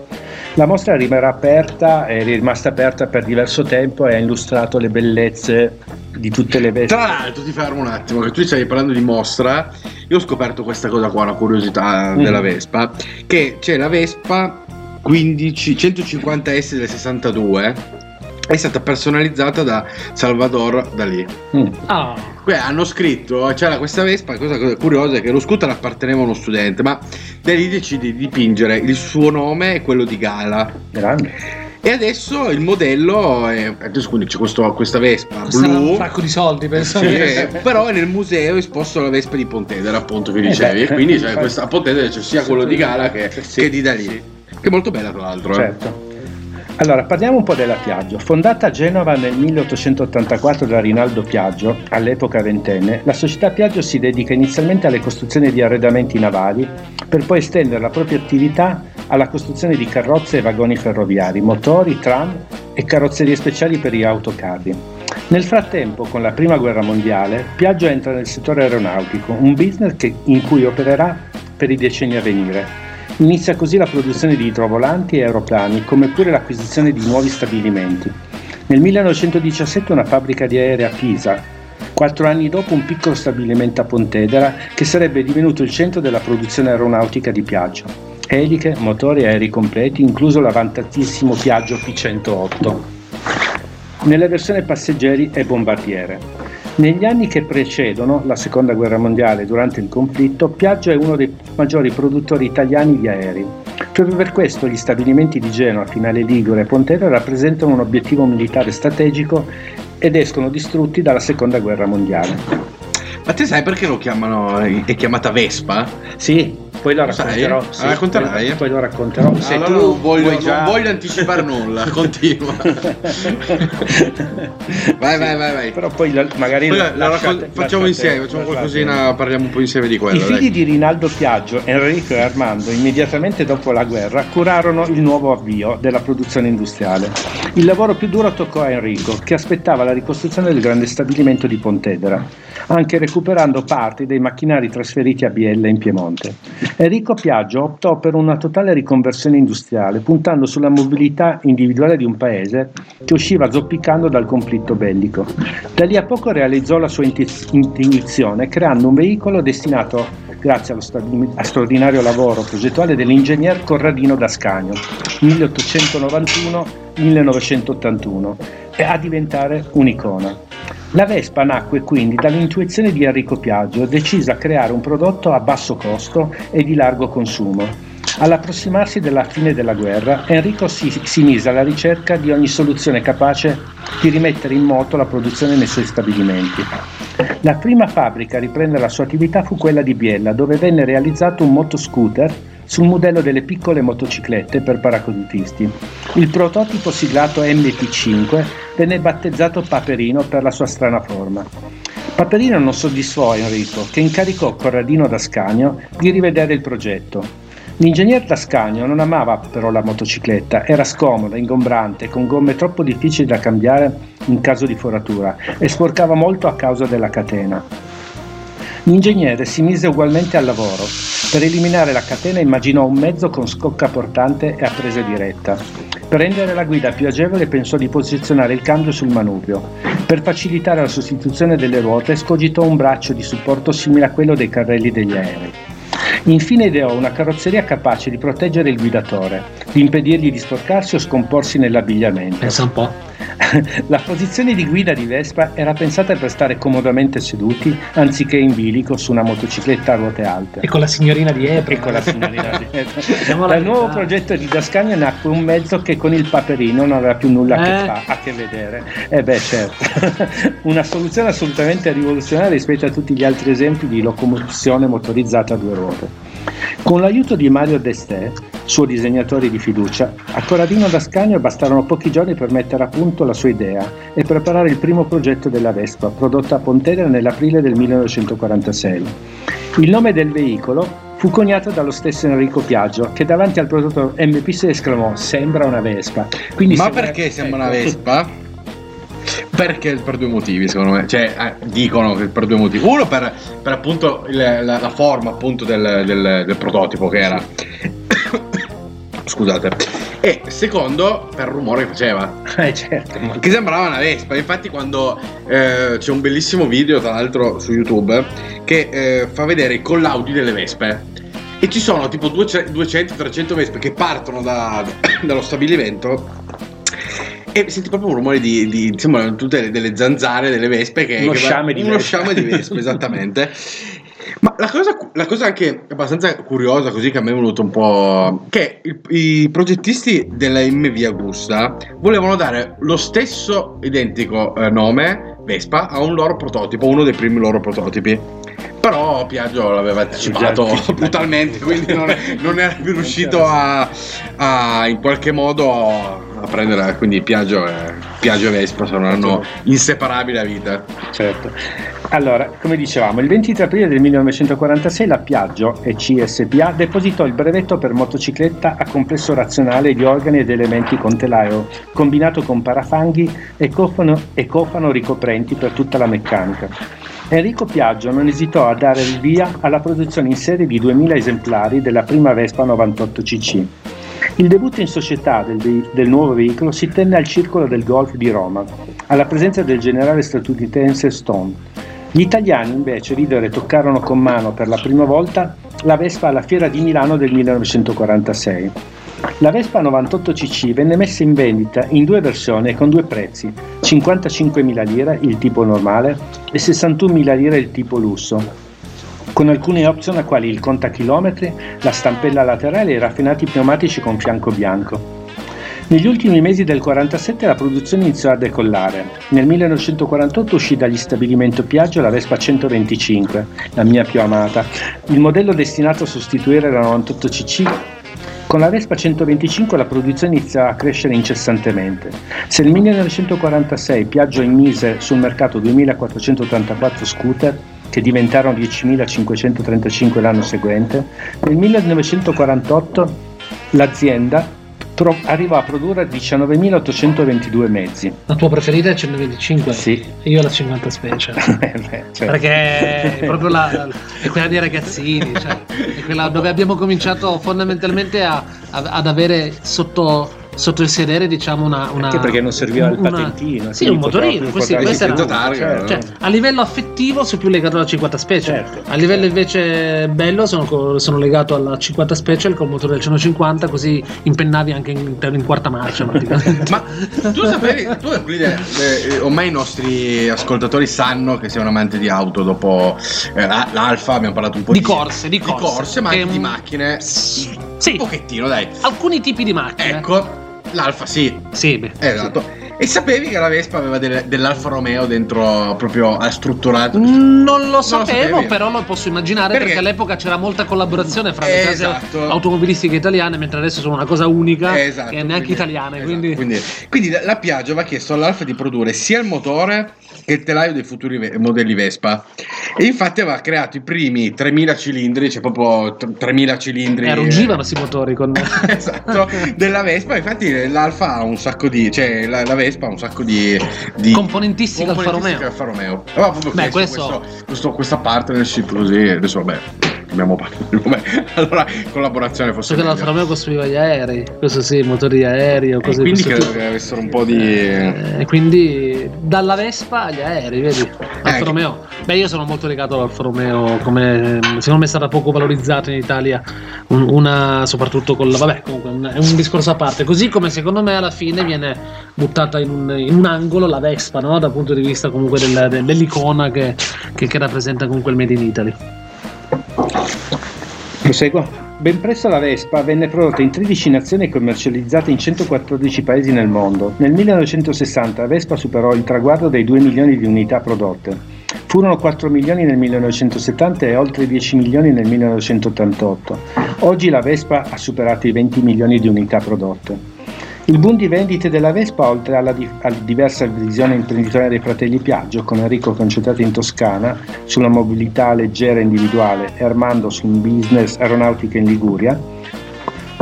La mostra rimarrà aperta, è rimasta aperta per diverso tempo e ha illustrato le bellezze di tutte le vesti. Tra l'altro, ti fermo un attimo, che tu stavi parlando di mostra. Io ho scoperto questa cosa qua, una curiosità Mm. della Vespa. Che c'è la Vespa 15, 150S del 62. È stata personalizzata da Salvador Dalì. Mm. Ah, Qui hanno scritto, c'era questa Vespa, cosa, cosa curiosa è che lo scooter apparteneva a uno studente, ma Dalì decide di dipingere il suo nome e quello di Gala. Grande. E adesso il modello è. Adesso quindi c'è questo- questa Vespa blu. un sacco di soldi, penso. Sì, eh, però è nel museo esposto la Vespa di Pontedera, appunto, che Eh dicevi. beh, e quindi infatti. questa, a Pontedera c'è sia quello di Gala che, Sì, che di Dalì. sì. Che è molto bella, tra l'altro. eh. Allora, parliamo un po' della Piaggio. Fondata a Genova nel 1884 da Rinaldo Piaggio, all'epoca ventenne, la società Piaggio si dedica inizialmente alle costruzioni di arredamenti navali, per poi estendere la propria attività alla costruzione di carrozze e vagoni ferroviari, motori, tram e carrozzerie speciali per gli autocarri. Nel frattempo, con la Prima Guerra Mondiale, Piaggio entra nel settore aeronautico, un business che- in cui opererà per i decenni a venire. Inizia così la produzione di idrovolanti e aeroplani, come pure l'acquisizione di nuovi stabilimenti. Nel 1917 una fabbrica di aerei a Pisa, quattro anni dopo un piccolo stabilimento a Pontedera che sarebbe divenuto il centro della produzione aeronautica di Piaggio. Eliche, motori e aerei completi, incluso l'avantatissimo Piaggio P108 nella versione passeggeri e bombardiere. Negli anni che precedono la seconda guerra mondiale, durante il conflitto, Piaggio è uno dei maggiori produttori italiani di aerei. Proprio per questo gli stabilimenti di Genova, Finale Ligure e Pontedera rappresentano un obiettivo militare strategico ed escono distrutti dalla seconda guerra mondiale. Ma te sai perché lo chiamano? È chiamata Vespa? Sì, poi lo sai? racconterò. La sì, racconterai? Poi, poi lo racconterò. Se allora tu non voglio, già- non voglio anticipare nulla, [laughs] continua. vai, vai, vai, vai. Però poi la- magari Poi la- la- la lasciate- raccon- facciamo insieme, facciamo qualcosina, parliamo un po' insieme di I quello. figli dai. di Rinaldo Piaggio, Enrico e Armando, immediatamente dopo la guerra, curarono il nuovo avvio della produzione industriale. Il lavoro più duro toccò a Enrico, che aspettava la ricostruzione del grande stabilimento di Pontedera, anche recuperando parti dei macchinari trasferiti a Biella in Piemonte. Enrico Piaggio optò per una totale riconversione industriale, puntando sulla mobilità individuale di un paese che usciva zoppicando dal conflitto bellico. Da lì a poco realizzò la sua intuizione creando un veicolo destinato, grazie allo straordinario lavoro progettuale dell'ingegner Corradino D'Ascanio, 1891-1981, e a diventare un'icona. La Vespa nacque quindi dall'intuizione di Enrico Piaggio, decisa a creare un prodotto a basso costo e di largo consumo. All'approssimarsi della fine della guerra, Enrico si, si mise alla ricerca di ogni soluzione capace di rimettere in moto la produzione nei suoi stabilimenti. La prima fabbrica a riprendere la sua attività fu quella di Biella, dove venne realizzato un motoscooter sul modello delle piccole motociclette per paracadutisti. Il prototipo siglato MP5 venne battezzato Paperino per la sua strana forma. Paperino non soddisfò Enrico, che incaricò Corradino d'Ascanio di rivedere il progetto. L'ingegner Tascagno non amava però la motocicletta, era scomoda, ingombrante, con gomme troppo difficili da cambiare in caso di foratura e sporcava molto a causa della catena. L'ingegnere si mise ugualmente al lavoro. Per eliminare la catena immaginò un mezzo con scocca portante e a presa diretta. Per rendere la guida più agevole pensò di posizionare il cambio sul manubrio. Per facilitare la sostituzione delle ruote scogitò un braccio di supporto simile a quello dei carrelli degli aerei. Infine ideò una carrozzeria capace di proteggere il guidatore, di impedirgli di sporcarsi o scomporsi nell'abbigliamento. Pensa un po'. [laughs] La posizione di guida di Vespa era pensata per stare comodamente seduti anziché in bilico su una motocicletta a ruote alte. E con la signorina dietro. E con la signorina dietro. [laughs] Diciamo la Dal nuovo verità. progetto di Dascania nacque un mezzo che con il paperino non aveva più nulla a che, Eh. fa- a che vedere. E beh, certo. [laughs] Una soluzione assolutamente rivoluzionaria rispetto a tutti gli altri esempi di locomozione motorizzata a due ruote. Con l'aiuto di Mario Destè, suo disegnatore di fiducia, a Corradino d'Ascanio bastarono pochi giorni per mettere a punto la sua idea e preparare il primo progetto della Vespa, prodotta a Pontedera nell'aprile del 1946. Il nome del veicolo fu coniato dallo stesso Enrico Piaggio, che davanti al prodotto MP6 esclamò «Sembra una Vespa». Quindi Ma sembra- perché sembra una ecco. Vespa? Perché per due motivi, secondo me. Cioè, eh, dicono che per due motivi. Uno per, per appunto il- la, la forma appunto del, del- del prototipo che era. [coughs] Scusate. E secondo per il rumore che faceva. [laughs] Eh certo, ma- Che sembrava una Vespa. Infatti, quando eh, c'è un bellissimo video, tra l'altro, su YouTube, che eh, fa vedere i collaudi delle Vespe. E ci sono tipo 200-300 Vespe che partono da- [coughs] dallo stabilimento. E senti proprio un rumore di. di sembrano tutte le- delle zanzare delle vespe che. Uno che va- sciame di uno vespe. sciame di vespe, [laughs] esattamente. Ma la cosa, la cosa anche abbastanza curiosa, così che a me è venuto un po'. che il- i progettisti della MV Augusta volevano dare lo stesso identico eh, nome, Vespa, a un loro prototipo, uno dei primi loro prototipi. Però Piaggio l'aveva anticipato. brutalmente, quindi non, non era più riuscito a, a, in qualche modo a prendere. Quindi Piaggio e, Piaggio e Vespa saranno inseparabili a vita. certo. Allora, come dicevamo, il 23 aprile del 1946 la Piaggio e CSPA depositò il brevetto per motocicletta a complesso razionale di organi ed elementi con telaio combinato con parafanghi e cofano, e cofano ricoprenti per tutta la meccanica. Enrico Piaggio non esitò a dare il via alla produzione in serie di 2000 esemplari della prima Vespa 98 cc. Il debutto in società del, del nuovo veicolo si tenne al Circolo del Golf di Roma, alla presenza del generale statunitense Stone. Gli italiani invece videro e toccarono con mano per la prima volta la Vespa alla Fiera di Milano del 1946. La Vespa 98cc venne messa in vendita in due versioni e con due prezzi, 55.000 lire il tipo normale e 61.000 lire il tipo lusso, con alcune opzioni quali il contachilometri, la stampella laterale e i raffinati pneumatici con fianco bianco. Negli ultimi mesi del 47 la produzione iniziò a decollare. Nel 1948 uscì dagli stabilimento Piaggio la Vespa 125, la mia più amata, il modello destinato a sostituire la 98cc. Con la Vespa 125 la produzione iniziò a crescere incessantemente. Se nel 1946 Piaggio immise sul mercato 2484 scooter, che diventarono 10.535 l'anno seguente, nel 1948 l'azienda pro- arrivò a produrre 19.822 mezzi. La tua preferita è 125? Sì. Io la 50 Special. [laughs] Eh beh, cioè, Perché è proprio la, la- è quella dei ragazzini, cioè, è quella dove abbiamo cominciato fondamentalmente a- a- ad avere sotto, sotto il sedere, diciamo, una. una Anche perché non serviva il una- patentino, Sì, un motorino. Questi, questi erano- targa, cioè, a livello affettivo sono più legato alla 50 Special. Certo. A livello invece bello sono, sono legato alla 50 Special col motore del 150, così impennavi anche in, in quarta marcia praticamente. Ma tu sapevi, tu eh, eh, ormai i nostri ascoltatori sanno che sei un amante di auto dopo eh, la- l'Alfa, abbiamo parlato un po' Di di, corse, di corse. ma Che- anche di macchine. Sì. Un pochettino, dai. Alcuni tipi di macchine. Ecco, l'Alfa sì, Sì, beh. esatto. E sapevi che la Vespa aveva del- dell'Alfa Romeo dentro proprio strutturato? Non lo sapevo, sapevi? però lo posso immaginare perché, Perché? all'epoca c'era molta collaborazione fra le case Esatto. automobilistiche italiane, mentre adesso sono una cosa unica Esatto, e neanche quindi- italiane. esatto, quindi... quindi, quindi la Piaggio aveva chiesto all'Alfa di produrre sia il motore che il telaio dei futuri modelli Vespa. E infatti aveva creato i primi 3000 cilindri, cioè proprio t- 3000 cilindri. Eh, ruggivano questi motori con... [laughs] esatto, della Vespa. Infatti l'Alfa ha un sacco di. cioè la, la Vespa ha un sacco di. di Componentistica Alfa componentistica Romeo. Alfa Romeo. Aveva proprio Beh, questo- questo- questo- questa partnership così. Adesso vabbè. Abbiamo parlato nome. [laughs] Allora, collaborazione fosse l'Alfa meglio. Romeo costruiva gli aerei, questo sì, motori aerei o cose di quindi credo che avessero un po' di... E quindi dalla Vespa agli aerei, vedi? Alfa Eh, Romeo. Beh, io sono molto legato all'Alfa Romeo, come secondo me è stata poco valorizzata in Italia, un- una soprattutto con la. Vabbè, comunque un- è un discorso a parte. Così come secondo me alla fine viene buttata in un, in un angolo la Vespa, no? Dal punto di vista comunque del- dell'icona che, che- che rappresenta comunque il Made in Italy. Proseguo. Ben presto la Vespa venne prodotta in 13 nazioni e commercializzata in 114 paesi nel mondo. Nel 1960 la Vespa superò il traguardo dei 2 milioni di unità prodotte. Furono 4 milioni nel 1970 e oltre 10 milioni nel 1988. Oggi la Vespa ha superato i 20 milioni di unità prodotte. Il boom di vendite della Vespa, oltre alla, di- alla diversa visione imprenditoriale dei fratelli Piaggio, con Enrico concentrato in Toscana sulla mobilità leggera individuale e Armando su un business aeronautica in Liguria,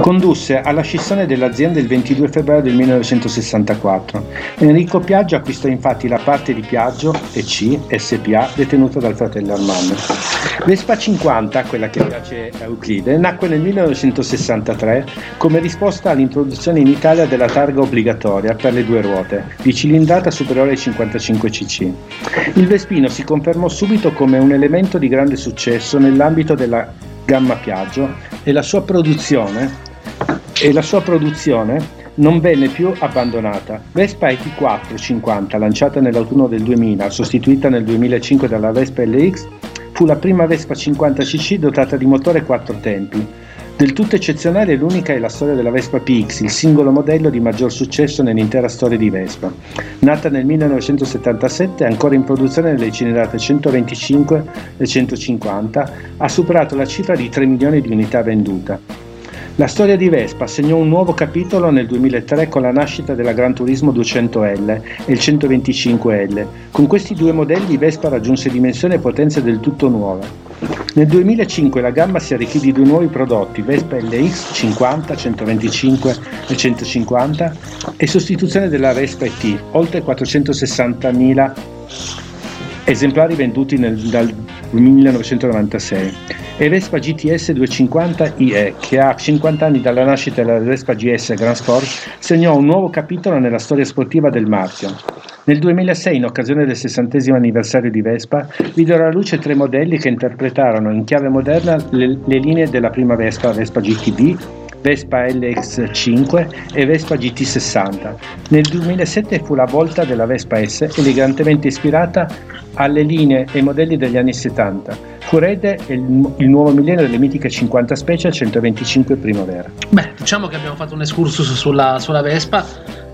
condusse alla scissione dell'azienda il 22 febbraio del 1964. Enrico Piaggio acquistò infatti la parte di Piaggio EC SPA detenuta dal fratello Armando. Vespa 50, quella che piace a Euclide, nacque nel 1963 come risposta all'introduzione in Italia della targa obbligatoria per le due ruote, di cilindrata superiore ai 55 cc. Il Vespino si confermò subito come un elemento di grande successo nell'ambito della gamma Piaggio e la sua produzione e la sua produzione non venne più abbandonata. Vespa ET4 50, lanciata nell'autunno del 2000, sostituita nel 2005 dalla Vespa LX, fu la prima Vespa 50cc dotata di motore 4 tempi. Del tutto eccezionale l'unica è la storia della Vespa PX, il singolo modello di maggior successo nell'intera storia di Vespa. Nata nel 1977, ancora in produzione nelle cilindrate 125 e 150, ha superato la cifra di 3 milioni di unità vendute. La storia di Vespa segnò un nuovo capitolo nel 2003 con la nascita della Gran Turismo 200L e il 125L. Con questi due modelli Vespa raggiunse dimensioni e potenze del tutto nuove. Nel 2005 la gamma si arricchì di due nuovi prodotti, Vespa LX 50, 125 e 150 e sostituzione della Vespa ET, oltre 460.000 esemplari venduti nel- dal 1996 e Vespa GTS 250 IE che a 50 anni dalla nascita della Vespa GS Grand Sport segnò un nuovo capitolo nella storia sportiva del marchio. Nel 2006, in occasione del 60 anniversario di Vespa, videro alla luce tre modelli che interpretarono in chiave moderna le, le linee della prima Vespa, Vespa GTB, Vespa LX5 e Vespa GT60. Nel 2007 fu la volta della Vespa S, elegantemente ispirata alle linee e modelli degli anni 70. Fu erede il, il nuovo millennio delle mitiche 50 Special 125 Primavera. Beh, diciamo che abbiamo fatto un excursus sulla, sulla Vespa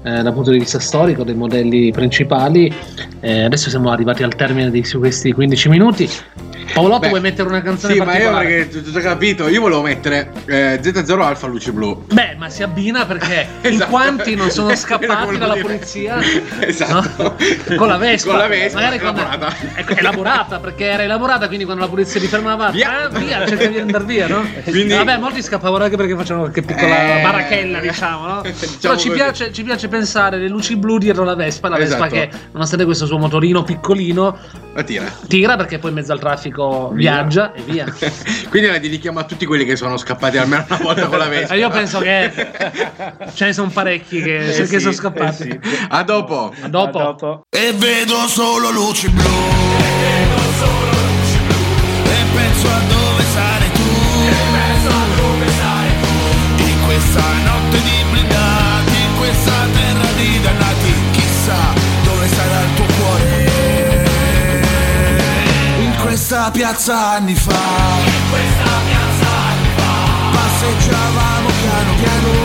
eh, dal punto di vista storico dei modelli principali. Eh, adesso siamo arrivati al termine di questi 15 minuti. Paolotto, Beh, vuoi mettere una canzone Sì, ma io perché tu hai capito, io volevo mettere eh, Z0 Alfa Luce Blu. Beh, ma si abbina perché [laughs] in Esatto. quanti non sono scappati dalla dire. polizia [laughs] Esatto. no? con la Vespa, Con la Vespa, magari quando- elaborata. ecco, elaborata perché era elaborata, quindi quando la polizia li fermava, Via. eh, via cerca di andare via, no? [laughs] Quindi- Vabbè, molti scappavano anche perché facevano qualche piccola Eh, barachella, diciamo, no? diciamo Però ci piace, ci piace pensare le luci blu dietro la Vespa, la Vespa Esatto. che nonostante questo suo motorino piccolino tira. tira perché poi in mezzo al traffico Via. viaggia e via. [laughs] Quindi la dedichiamo a tutti quelli che sono scappati almeno una volta con la [laughs] Vespa. E io penso che [laughs] ce ne sono parecchi che, Eh che sì, sono scappati. eh sì. A dopo. A dopo. A dopo. E vedo solo luci blu. E penso a dove sarai tu. In questa In questa piazza anni fa. Passeggiavamo piano piano.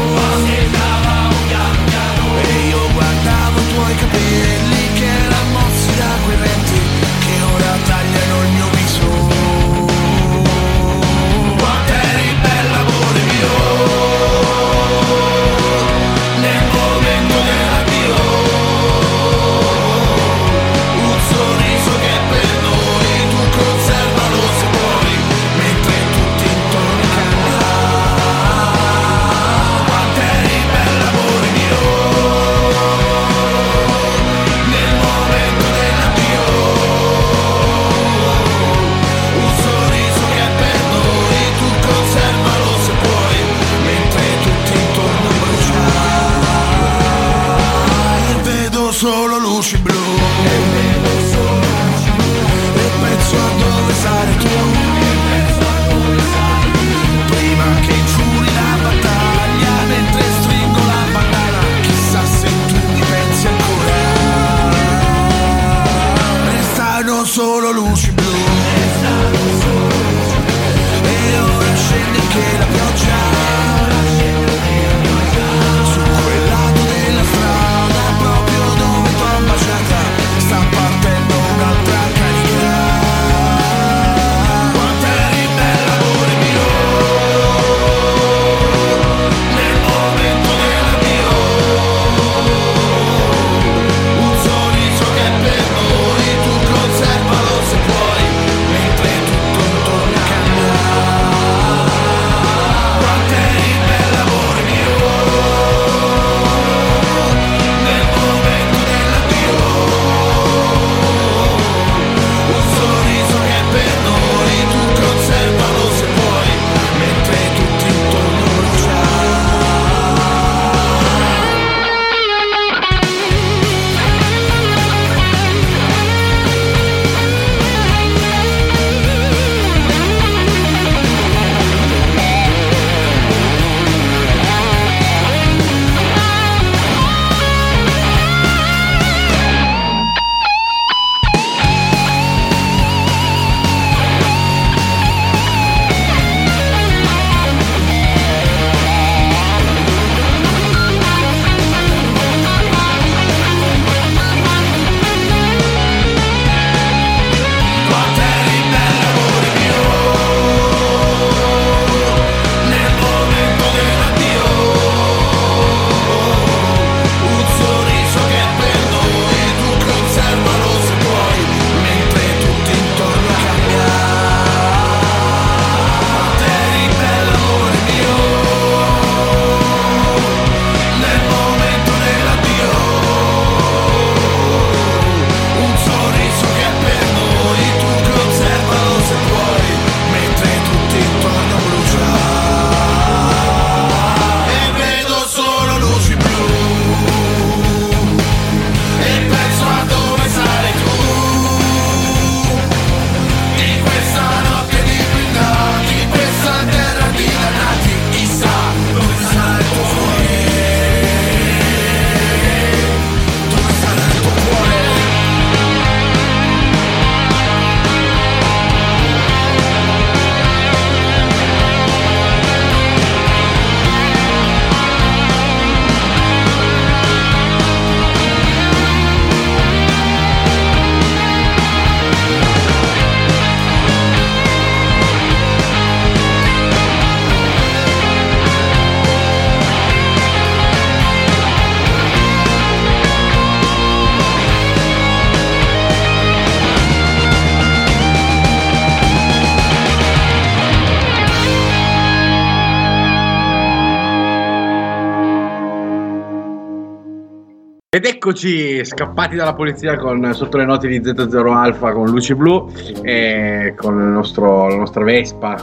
Ed eccoci scappati dalla polizia con, sotto le note di Z0 Alpha con luci blu e con il nostro, la nostra Vespa,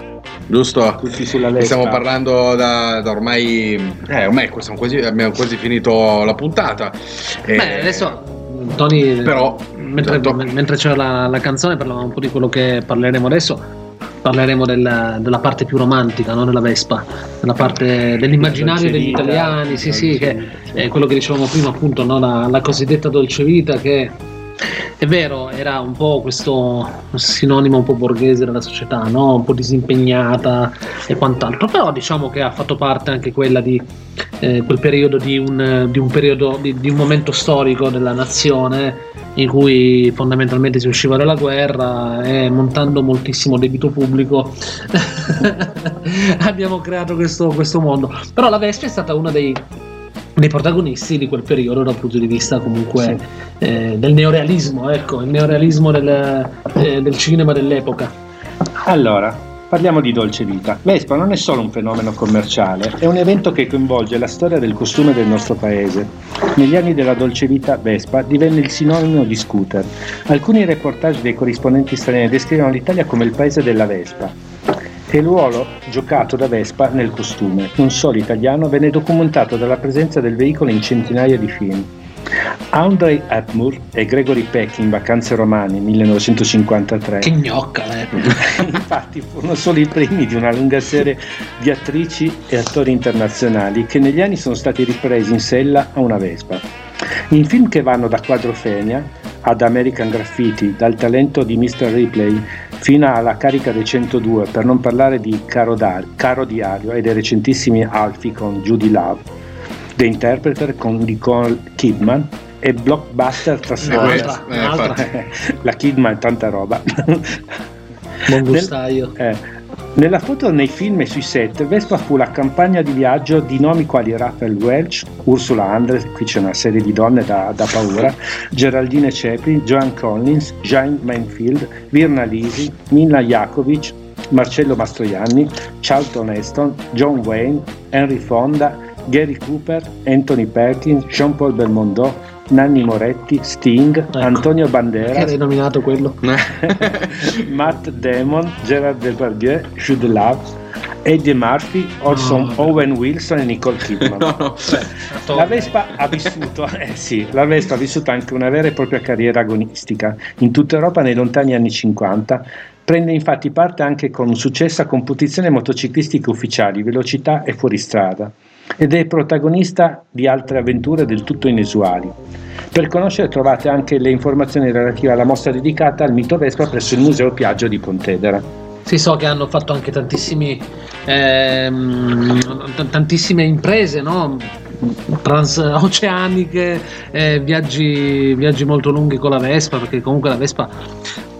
giusto? Tutti sulla E Vespa. Stiamo parlando da, da ormai, eh, ormai siamo quasi, abbiamo quasi finito la puntata. Eh, Beh, adesso Tony, però, mentre, intanto- mentre c'era la, la canzone, parlavamo un po' di quello che parleremo adesso. Parleremo del- della parte più romantica no? della Vespa, della parte dell'immaginario degli italiani, sì, sì, che è quello che dicevamo prima, appunto, no? la, la cosiddetta dolce vita, che è vero, era un po' questo sinonimo un po' borghese della società, no? un po' disimpegnata e quant'altro, però diciamo che ha fatto parte anche quella di eh, quel periodo di un, di un periodo di, di un momento storico della nazione in cui fondamentalmente si usciva dalla guerra e montando moltissimo debito pubblico [laughs] abbiamo creato questo, questo mondo però la Vespa è stata una dei dei protagonisti di quel periodo dal punto di vista comunque eh, del neorealismo, ecco, il neorealismo del, eh, del cinema dell'epoca. Allora, parliamo di dolce vita. Vespa non è solo un fenomeno commerciale, è un evento che coinvolge la storia del costume del nostro paese. Negli anni della dolce vita Vespa divenne il sinonimo di scooter. Alcuni reportage dei corrispondenti stranieri descrivono l'Italia come il paese della Vespa. E il ruolo giocato da Vespa nel costume, non solo italiano, venne documentato dalla presenza del veicolo in centinaia di film. Audrey Hepburn e Gregory Peck in Vacanze romane 1953 Che gnocca, eh. [laughs] Infatti furono solo i primi di una lunga serie di attrici e attori internazionali che negli anni sono stati ripresi in sella a una Vespa. In film che vanno da Quadrofenia ad American Graffiti, dal talento di Mr. Ripley fino alla carica dei 102, per non parlare di Caro, Dar- Caro Diario e dei recentissimi Alfie con Judy Love, The Interpreter con Nicole Kidman e Blockbuster Trasformers. Un'altra, Eh, un'altra. [laughs] La Kidman è tanta roba. Buon gustaio. Eh, nella foto nei film e sui set, Vespa fu la campagna di viaggio di nomi quali Raphael Welch, Ursula Andres, qui c'è una serie di donne da, da paura, [laughs] Geraldine Chaplin, Joan Collins, Jane Manfield, Virna Lisi, Mina Jakovic, Marcello Mastroianni, Charlton Heston, John Wayne, Henry Fonda, Gary Cooper, Anthony Perkins, Jean-Paul Belmondo, Nanni Moretti, Sting, Antonio Che Banderas, hai nominato quello? [laughs] Matt Damon, Gerard Depardieu, Jude Law, Eddie Murphy, Orson Owen Wilson e Nicole Kidman. No, no. La Vespa ha vissuto, [laughs] eh sì, la Vespa ha vissuto anche una vera e propria carriera agonistica. In tutta Europa nei lontani anni 50 prende infatti parte anche con successo a competizioni motociclistiche ufficiali, velocità e fuoristrada ed è protagonista di altre avventure del tutto inusuali. Per conoscere trovate anche le informazioni relative alla mostra dedicata al mito Vespa presso il Museo Piaggio di Pontedera. Sì, so che hanno fatto anche tantissimi, ehm, tantissime imprese, no? transoceaniche, eh, viaggi, viaggi molto lunghi con la Vespa, perché comunque la Vespa...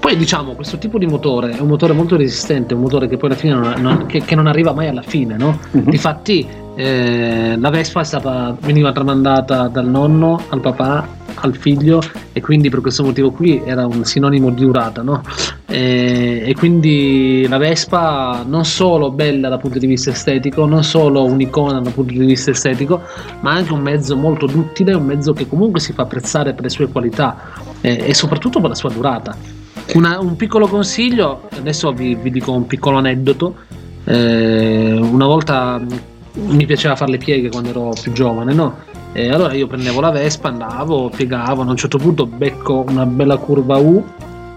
Poi diciamo, questo tipo di motore è un motore molto resistente, un motore che poi alla fine non, non- che, che non arriva mai alla fine, no? Mhm. Difatti eh, la Vespa stata, veniva tramandata dal nonno al papà al figlio e quindi per questo motivo qui era un sinonimo di durata, no? E, e quindi la Vespa non solo bella dal punto di vista estetico, non solo un'icona dal punto di vista estetico, ma anche un mezzo molto duttile, un mezzo che comunque si fa apprezzare per le sue qualità eh, e soprattutto per la sua durata. Una- un piccolo consiglio, adesso vi, vi dico un piccolo aneddoto. Eh, una volta mh, mi piaceva fare le pieghe quando ero più giovane, no? E allora io prendevo la Vespa, andavo, piegavo, a un certo punto becco una bella curva U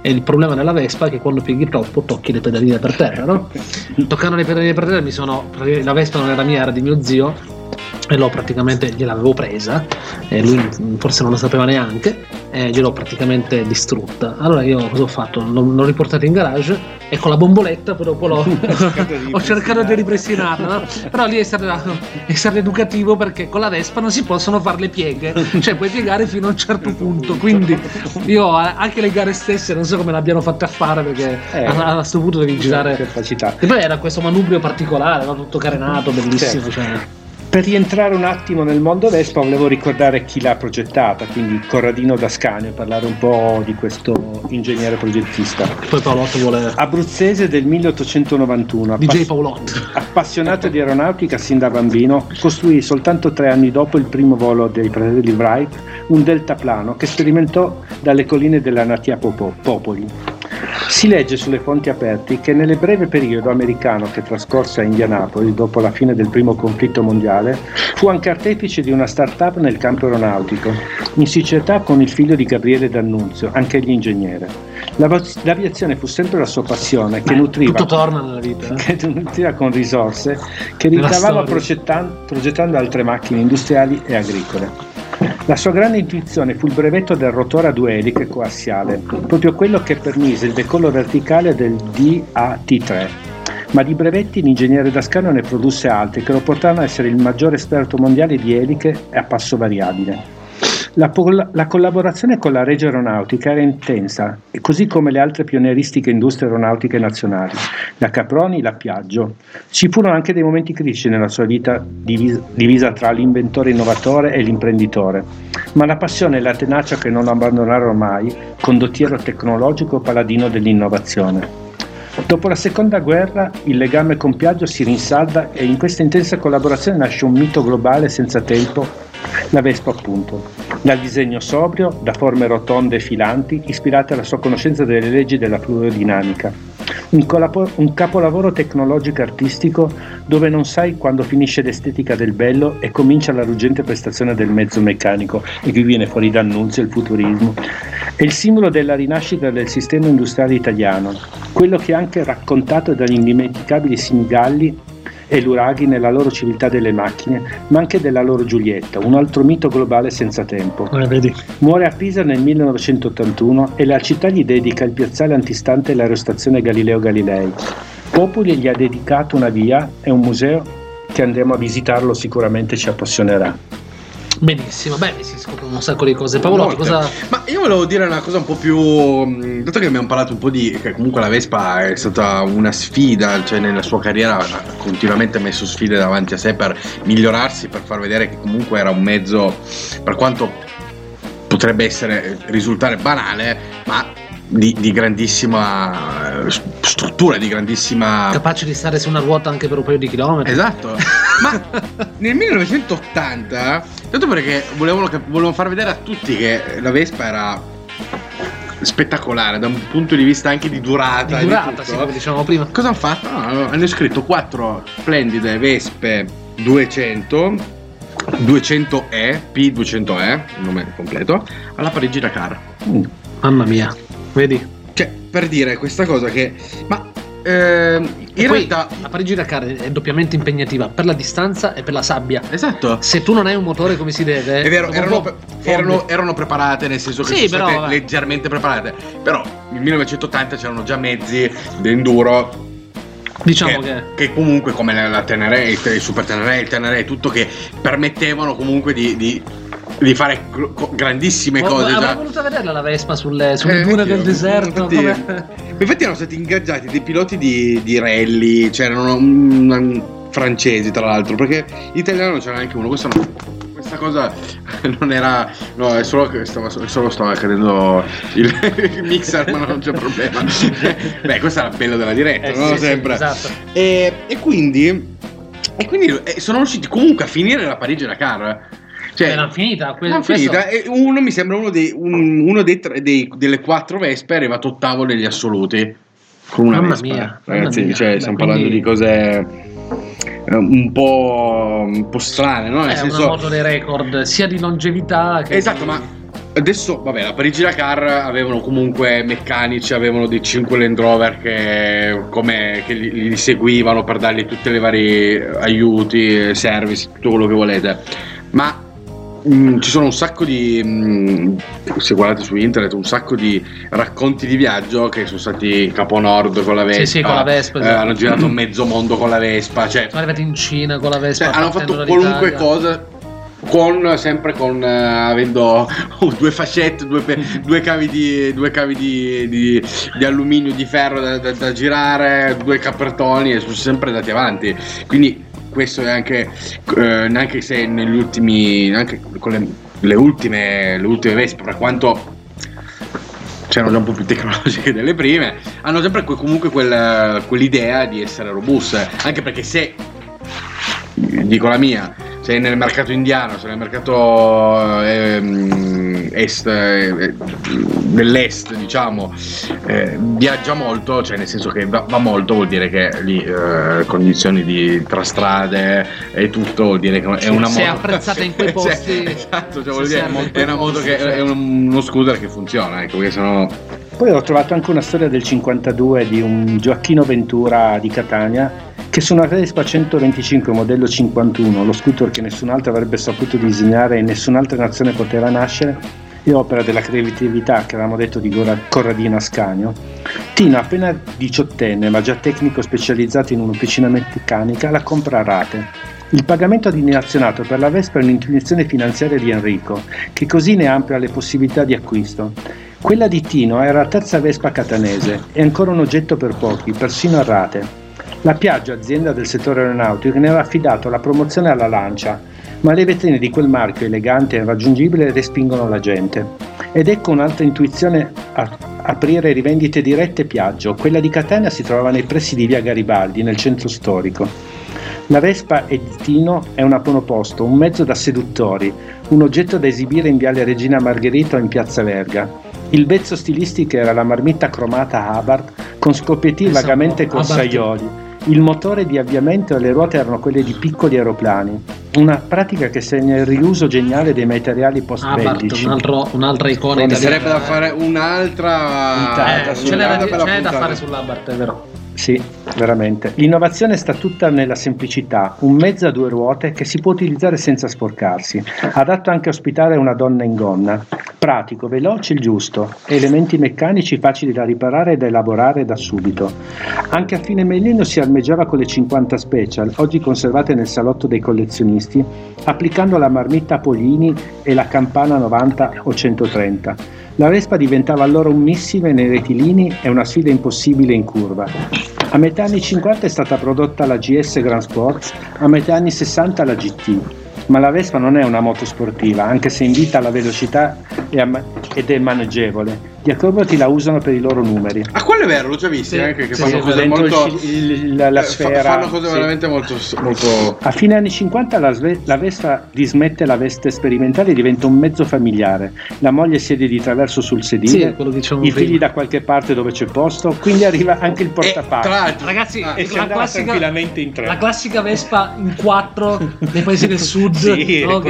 e il problema della Vespa è che quando pieghi troppo tocchi le pedaline per terra, no? Toccando le pedaline per terra mi sono... la Vespa non era mia, era di mio zio e l'ho praticamente gliel'avevo presa e lui forse non lo sapeva neanche e gliel'ho praticamente distrutta allora io cosa ho fatto? l'ho, l'ho riportata in garage e con la bomboletta poi dopo l'ho [laughs] [laughs] ho cercato di ripristinarla no? però lì è stato, è stato educativo perché con la Vespa non si possono fare le pieghe cioè puoi piegare fino a un certo punto quindi io anche le gare stesse non so come l'abbiano fatte a fare perché Eh. a questo punto devi girare capacità. e poi era questo manubrio particolare no? tutto carenato bellissimo Certo. cioè. Per rientrare un attimo nel mondo Vespa volevo ricordare chi l'ha progettata, quindi Corradino Dascanio, parlare un po' di questo ingegnere progettista. poi Paolotto vuole Abruzzese del 1891, DJ appass- Paolotto appassionato di aeronautica sin da bambino, costruì soltanto tre anni dopo il primo volo dei fratelli Wright un deltaplano che sperimentò dalle colline della Natia Popo- Popoli. Si legge sulle fonti aperte che nel breve periodo americano che trascorse a Indianapolis dopo la fine del primo conflitto mondiale fu anche artefice di una start-up nel campo aeronautico, in società con il figlio di Gabriele D'Annunzio, anche egli ingegnere. L'av- L'aviazione fu sempre la sua passione che nutriva tutto torna nella vita eh. [laughs] che nutriva con risorse che ricavava storia. progettan- progettando altre macchine industriali e agricole. La sua grande intuizione fu il brevetto del rotore a due eliche coassiale, proprio quello che permise il decollo verticale del DAT-3. Ma di brevetti l'ingegnere Dascano ne produsse altri che lo portarono a essere il maggiore esperto mondiale di eliche a passo variabile. La, pol- la collaborazione con la Regia Aeronautica era intensa, così come le altre pionieristiche industrie aeronautiche nazionali, la Caproni, la Piaggio. Ci furono anche dei momenti critici nella sua vita divis- divisa tra l'inventore innovatore e l'imprenditore, ma la passione e la tenacia che non abbandonarono mai, condottiero tecnologico paladino dell'innovazione. Dopo la seconda guerra il legame con Piaggio si rinsalda e in questa intensa collaborazione nasce un mito globale senza tempo, la Vespa appunto, dal disegno sobrio, da forme rotonde e filanti, ispirate alla sua conoscenza delle leggi della fluidodinamica. Un, colapo- un capolavoro tecnologico artistico dove non sai quando finisce l'estetica del bello e comincia la ruggente prestazione del mezzo meccanico e qui viene fuori d'annunzio il futurismo. È il simbolo della rinascita del sistema industriale italiano, quello che è anche raccontato dagli indimenticabili Sinigalli e Luraghi nella loro civiltà delle macchine, ma anche della loro Giulietta, un altro mito globale senza tempo. Eh, vedi. Muore a Pisa nel 1981 e la città gli dedica il piazzale antistante l'aerostazione Galileo Galilei. Popoli gli ha dedicato una via e un museo che andremo a visitarlo sicuramente ci appassionerà. Benissimo, beh, si scoprono un sacco di cose. Molte. cosa... Ma io volevo dire una cosa un po' più. mh, Dato che abbiamo parlato un po' di. che comunque la Vespa è stata una sfida, cioè nella sua carriera ha continuamente messo sfide davanti a sé per migliorarsi, per far vedere che comunque era un mezzo, per quanto potrebbe essere risultare banale, ma di, di grandissima eh, struttura, di grandissima. Capace di stare su una ruota anche per un paio di chilometri. Esatto. [laughs] Ma nel 1980, tanto perché volevano, volevano far vedere a tutti che la Vespa era spettacolare da un punto di vista anche di durata. Di durata, tutto. sì, come dicevamo prima. Cosa hanno fatto? No, hanno scritto quattro splendide Vespe 200. 200E, P200E, il nome completo, alla Parigi Dakar. Mamma mia, vedi? Cioè, per dire questa cosa che. Ma ehm, E in poi realtà. la Parigi Dakar è doppiamente impegnativa per la distanza e per la sabbia. Esatto. Se tu non hai un motore come si deve, È vero, erano, po' erano- erano preparate, nel senso che Sì, sono però, state vabbè. leggermente preparate. Però nel 1980 c'erano già mezzi d'enduro Diciamo che, che. che comunque come la, Tenere, il, il Super Tenere, il Tenere, tutto che permettevano comunque di, di- di fare grandissime Oh, cose avrei già. voluto vederla la Vespa sulle, sulle Eh, dune del deserto. Infatti, come- infatti erano stati ingaggiati dei piloti di, di rally, c'erano mm, francesi tra l'altro, perché italiano c'era anche uno. Questa, no- questa cosa [laughs] non era. No, è solo che stava, solo stava cadendo il, il [laughs] mixer, ma non c'è problema. [laughs] Beh, questo era bello della diretta, Eh, no? sì, sì, Sempre. esatto. E, e quindi. E quindi eh, sono riusciti comunque a finire la Parigi Dakar. Cioè, Era finita. que- questo- finita e uno mi sembra uno, dei, un- uno dei tre- dei- delle quattro Vespe è arrivato ottavo negli assoluti con una Mamma Vespa mia, ragazzi mamma mia. cioè, Beh, stiamo quindi- parlando di cose eh, un po', un po' strane no? nel È senso una moto dei record sia di longevità che. esatto di- ma adesso vabbè la Parigi Dakar avevano comunque meccanici avevano dei 5 Land Rover che, come, che li, li seguivano per dargli tutti i vari aiuti service tutto quello che volete ma Mm, ci sono un sacco di mm, se guardate su internet un sacco di racconti di viaggio che sono stati Capo Nord con la Vespa Sì, sì, con la Vespa, eh, sì. hanno girato mezzo mondo con la Vespa cioè, Sono arrivati in Cina con la Vespa. cioè, hanno fatto qualunque cosa con sempre con eh, avendo [laughs] due fascette due, due cavi di due cavi di, di- di alluminio di ferro da, da- da girare due capertoni e sono sempre andati avanti quindi questo è anche eh, neanche se negli ultimi anche con le, le ultime le ultime Vespa per quanto c'erano già un po' più tecnologiche delle prime hanno sempre que- comunque quel- quell'idea di essere robuste. Anche perché se dico la mia se nel mercato indiano se nel mercato ehm, est eh, dell'est diciamo eh, viaggia molto cioè nel senso che va, va molto vuol dire che lì eh, condizioni di tra strade e tutto vuol dire che è una se è moto apprezzata in [laughs] quei posti, Sì, esatto cioè vuol dire è una moto che cioè. è un- uno scooter che funziona ecco perché sennò Poi ho trovato anche una storia del 52 di un Gioacchino Ventura di Catania che su una Vespa 125 modello 51, lo scooter che nessun altro avrebbe saputo disegnare e nessun'altra nazione poteva nascere, è opera della creatività che avevamo detto di Corradino Ascanio, Tino appena diciottenne ma già tecnico specializzato in un'officina meccanica la compra a rate. Il pagamento dilazionato per la Vespa è un'intuizione finanziaria di Enrico, che così ne amplia le possibilità di acquisto. Quella di Tino era la terza Vespa catanese e ancora un oggetto per pochi, persino a rate. La Piaggio, azienda del settore aeronautico, ne aveva affidato la promozione alla Lancia, ma le vetrine di quel marchio elegante e irraggiungibile respingono la gente. Ed ecco un'altra intuizione a aprire rivendite dirette Piaggio. Quella di Catania si trovava nei pressi di via Garibaldi, nel centro storico. La Vespa e di Tino è un aponoposto, un mezzo da seduttori, un oggetto da esibire in viale Regina Margherita o in piazza Verga. Il vezzo stilistico era la marmitta cromata Abarth con scoppietti vagamente corsaioli. Il motore di avviamento e le ruote erano quelle di piccoli aeroplani. Una pratica che segna il riuso geniale dei materiali Abarth, post-bellici. un altro- un'altra icona Mi italiana. sarebbe da fare un'altra Eh, ce n'è da, fare sull'Abarth, è vero. Sì, veramente. L'innovazione sta tutta nella semplicità, un mezzo a due ruote che si può utilizzare senza sporcarsi, adatto anche a ospitare una donna in gonna, pratico, veloce, il giusto, elementi meccanici facili da riparare e da elaborare da subito. Anche a fine millennio si armeggiava con le 50 special, oggi conservate nel salotto dei collezionisti, applicando la marmitta Polini e la campana 90 o 130. La Vespa diventava allora un missile nei rettilini e una sfida impossibile in curva. A metà anni 50 è stata prodotta la GS Grand Sports, a metà anni 60 la GT. Ma la Vespa non è una moto sportiva, anche se invita alla velocità ed è maneggevole. Gli acrobati la usano per i loro numeri. Ah, quello è vero, l'ho già visto Sì, anche che sì, fanno sì, cose il molto il- la, la eh, sfera. fanno cose sì. veramente molto molto A fine anni 50 la, Sve- la Vespa dismette la veste sperimentale e diventa un mezzo familiare. La moglie siede di traverso sul sedile, Sì, dicevamo i figli prima. da qualche parte dove c'è posto, quindi arriva anche il E portapacchi. tra l'altro Ragazzi, Ah, e si la classica, tranquillamente in tre. la classica Vespa in quattro nei paesi del sud. [laughs] Sì, no,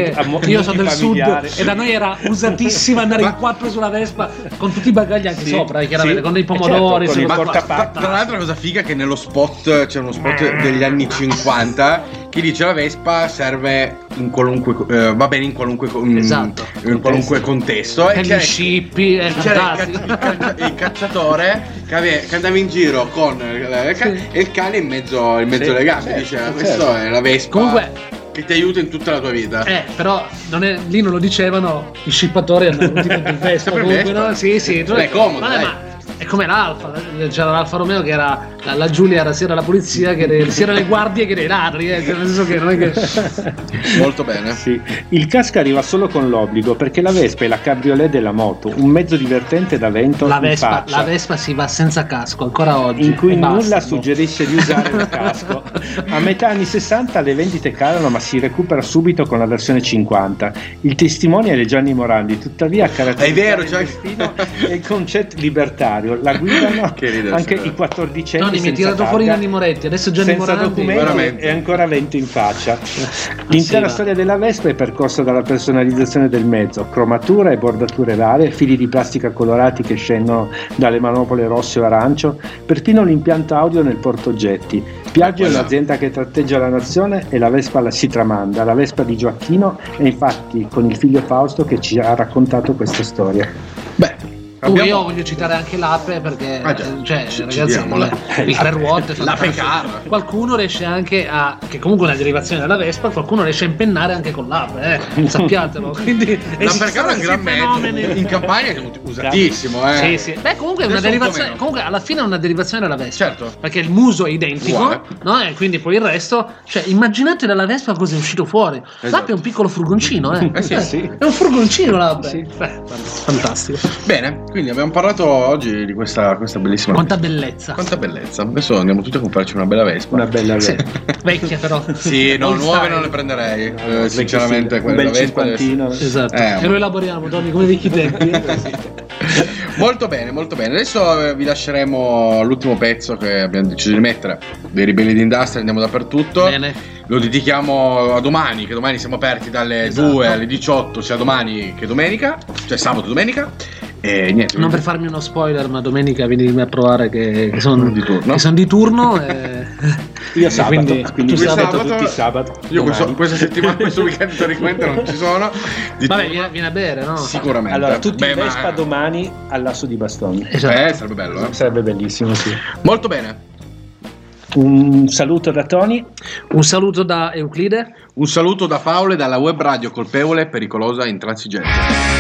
io sono del sud multifamiliare. e da noi era usatissima andare in quattro sulla Vespa con tutti i bagagli anche Sì, sopra, chiaramente, sì. con dei Eh, certo, pomodori. con sì, il ma- portapacchi. Tra l'altro la cosa figa è che nello spot c'è uno spot degli anni 50 che dice la Vespa serve in qualunque eh, va bene in qualunque mm, Esatto. in qualunque contesto E e gli c'era, scippi, è c'era il, caccia- il caccia- il cacciatore che, ave- che andava in giro con eh, ca- Sì. e il cane in mezzo, in mezzo Sì, alle gambe certo, diceva certo. questo è la Vespa Comunque, che ti aiuta in tutta la tua vita Eh, però non è- lì non lo dicevano i scippatori andavano tutti con il Vespa. Comunque, no? Sì, sì. Beh, è comodo, Vabbè, dai. ma è come l'Alfa. C'era l'Alfa Romeo che era la, la Giulia, era sia la polizia che era- sia erano le guardie che dei ladri. Eh. Cioè, nel senso che non è che. [laughs] molto bene Sì. Il casco arriva solo con l'obbligo perché la Vespa è la cabriolet della moto, un mezzo divertente da vento La Vespa, la Vespa si va senza casco ancora oggi. in cui e basta. nulla suggerisce di usare il [laughs] casco. A metà anni 60 le vendite calano ma si recupera subito con la versione 50. Il testimonial è Gianni Morandi, tuttavia a È vero, il destino è il concetto libertario. La guidano [laughs] Che ridere, anche sì. i 14 anni Tony, mi hai tirato fuori Nanni Moretti, adesso Gianni senza Morandi. documenti Veramente. e ancora vento in faccia. L'intera va. storia della Vespa è percorsa dalla personalizzazione del mezzo, cromatura e bordature varie, fili di plastica colorati che scendono dalle manopole rosse o arancio, perfino l'impianto audio nel portoggetti. Piaggio è un'azienda che tratteggia la nazione e la Vespa la si tramanda, la Vespa di Gioacchino e infatti con il figlio Fausto che ci ha raccontato questa storia. beh abbiamo- io voglio citare anche l'ape perché Ah, già. eh, cioè, Ci- ragazzi, le- il tre ruote L'ape car. qualcuno riesce anche a che comunque è una derivazione della Vespa qualcuno riesce a impennare anche con l'ape eh, [laughs] sappiatelo quindi la esistono perché è un gran mezzo in campagna è usatissimo eh. Sì, sì. Beh, comunque è una derivazione. Comunque, alla fine è una derivazione della Vespa. Certo. Perché il muso è identico, Uguale. no? E quindi poi il resto. Cioè, immaginate dalla Vespa cosa è uscito fuori. L'ape è un piccolo furgoncino, eh. Eh sì, Eh, sì. È un furgoncino l'ape. Sì. Beh, fantastico. bene quindi abbiamo parlato oggi di questa, questa bellissima Quanta bellezza. quanta bellezza adesso andiamo tutti a comprarci una bella Vespa Una bella Sì. Vespa. [laughs] Vecchia però. Sì, no, nuove style. non le prenderei. eh, sinceramente, un quella bel Vespa deve. Esatto. Eh, e lo elaboriamo, Tony, come vecchi [laughs] tempi. Molto bene, molto bene. Adesso eh, vi lasceremo l'ultimo pezzo che abbiamo deciso di mettere. Dei ribelli d'industria, andiamo dappertutto. Bene. Lo dedichiamo a domani, che domani siamo aperti dalle Esatto. 2 alle 18, sia domani che domenica, cioè sabato e domenica. E niente, Non per farmi uno spoiler, ma domenica venimi a provare che, che sono Di turno. Che sono di turno. e- Io [laughs] sabato, quindi, quindi tu sabato. sabato, tutti sabato. Io questo- questa settimana, [laughs] questo weekend teoricamente non ci sono. Di Vabbè, turno, viene, viene a bere, no? Sicuramente. Allora, tutti Beh, in ma- Vespa domani all'asso di bastoni. Esatto. Eh, sarebbe bello, eh. Sarebbe bellissimo, sì. Molto bene. Un saluto da Tony. Un saluto da Euclide. Un saluto da Paolo e dalla web radio colpevole, pericolosa e intransigente.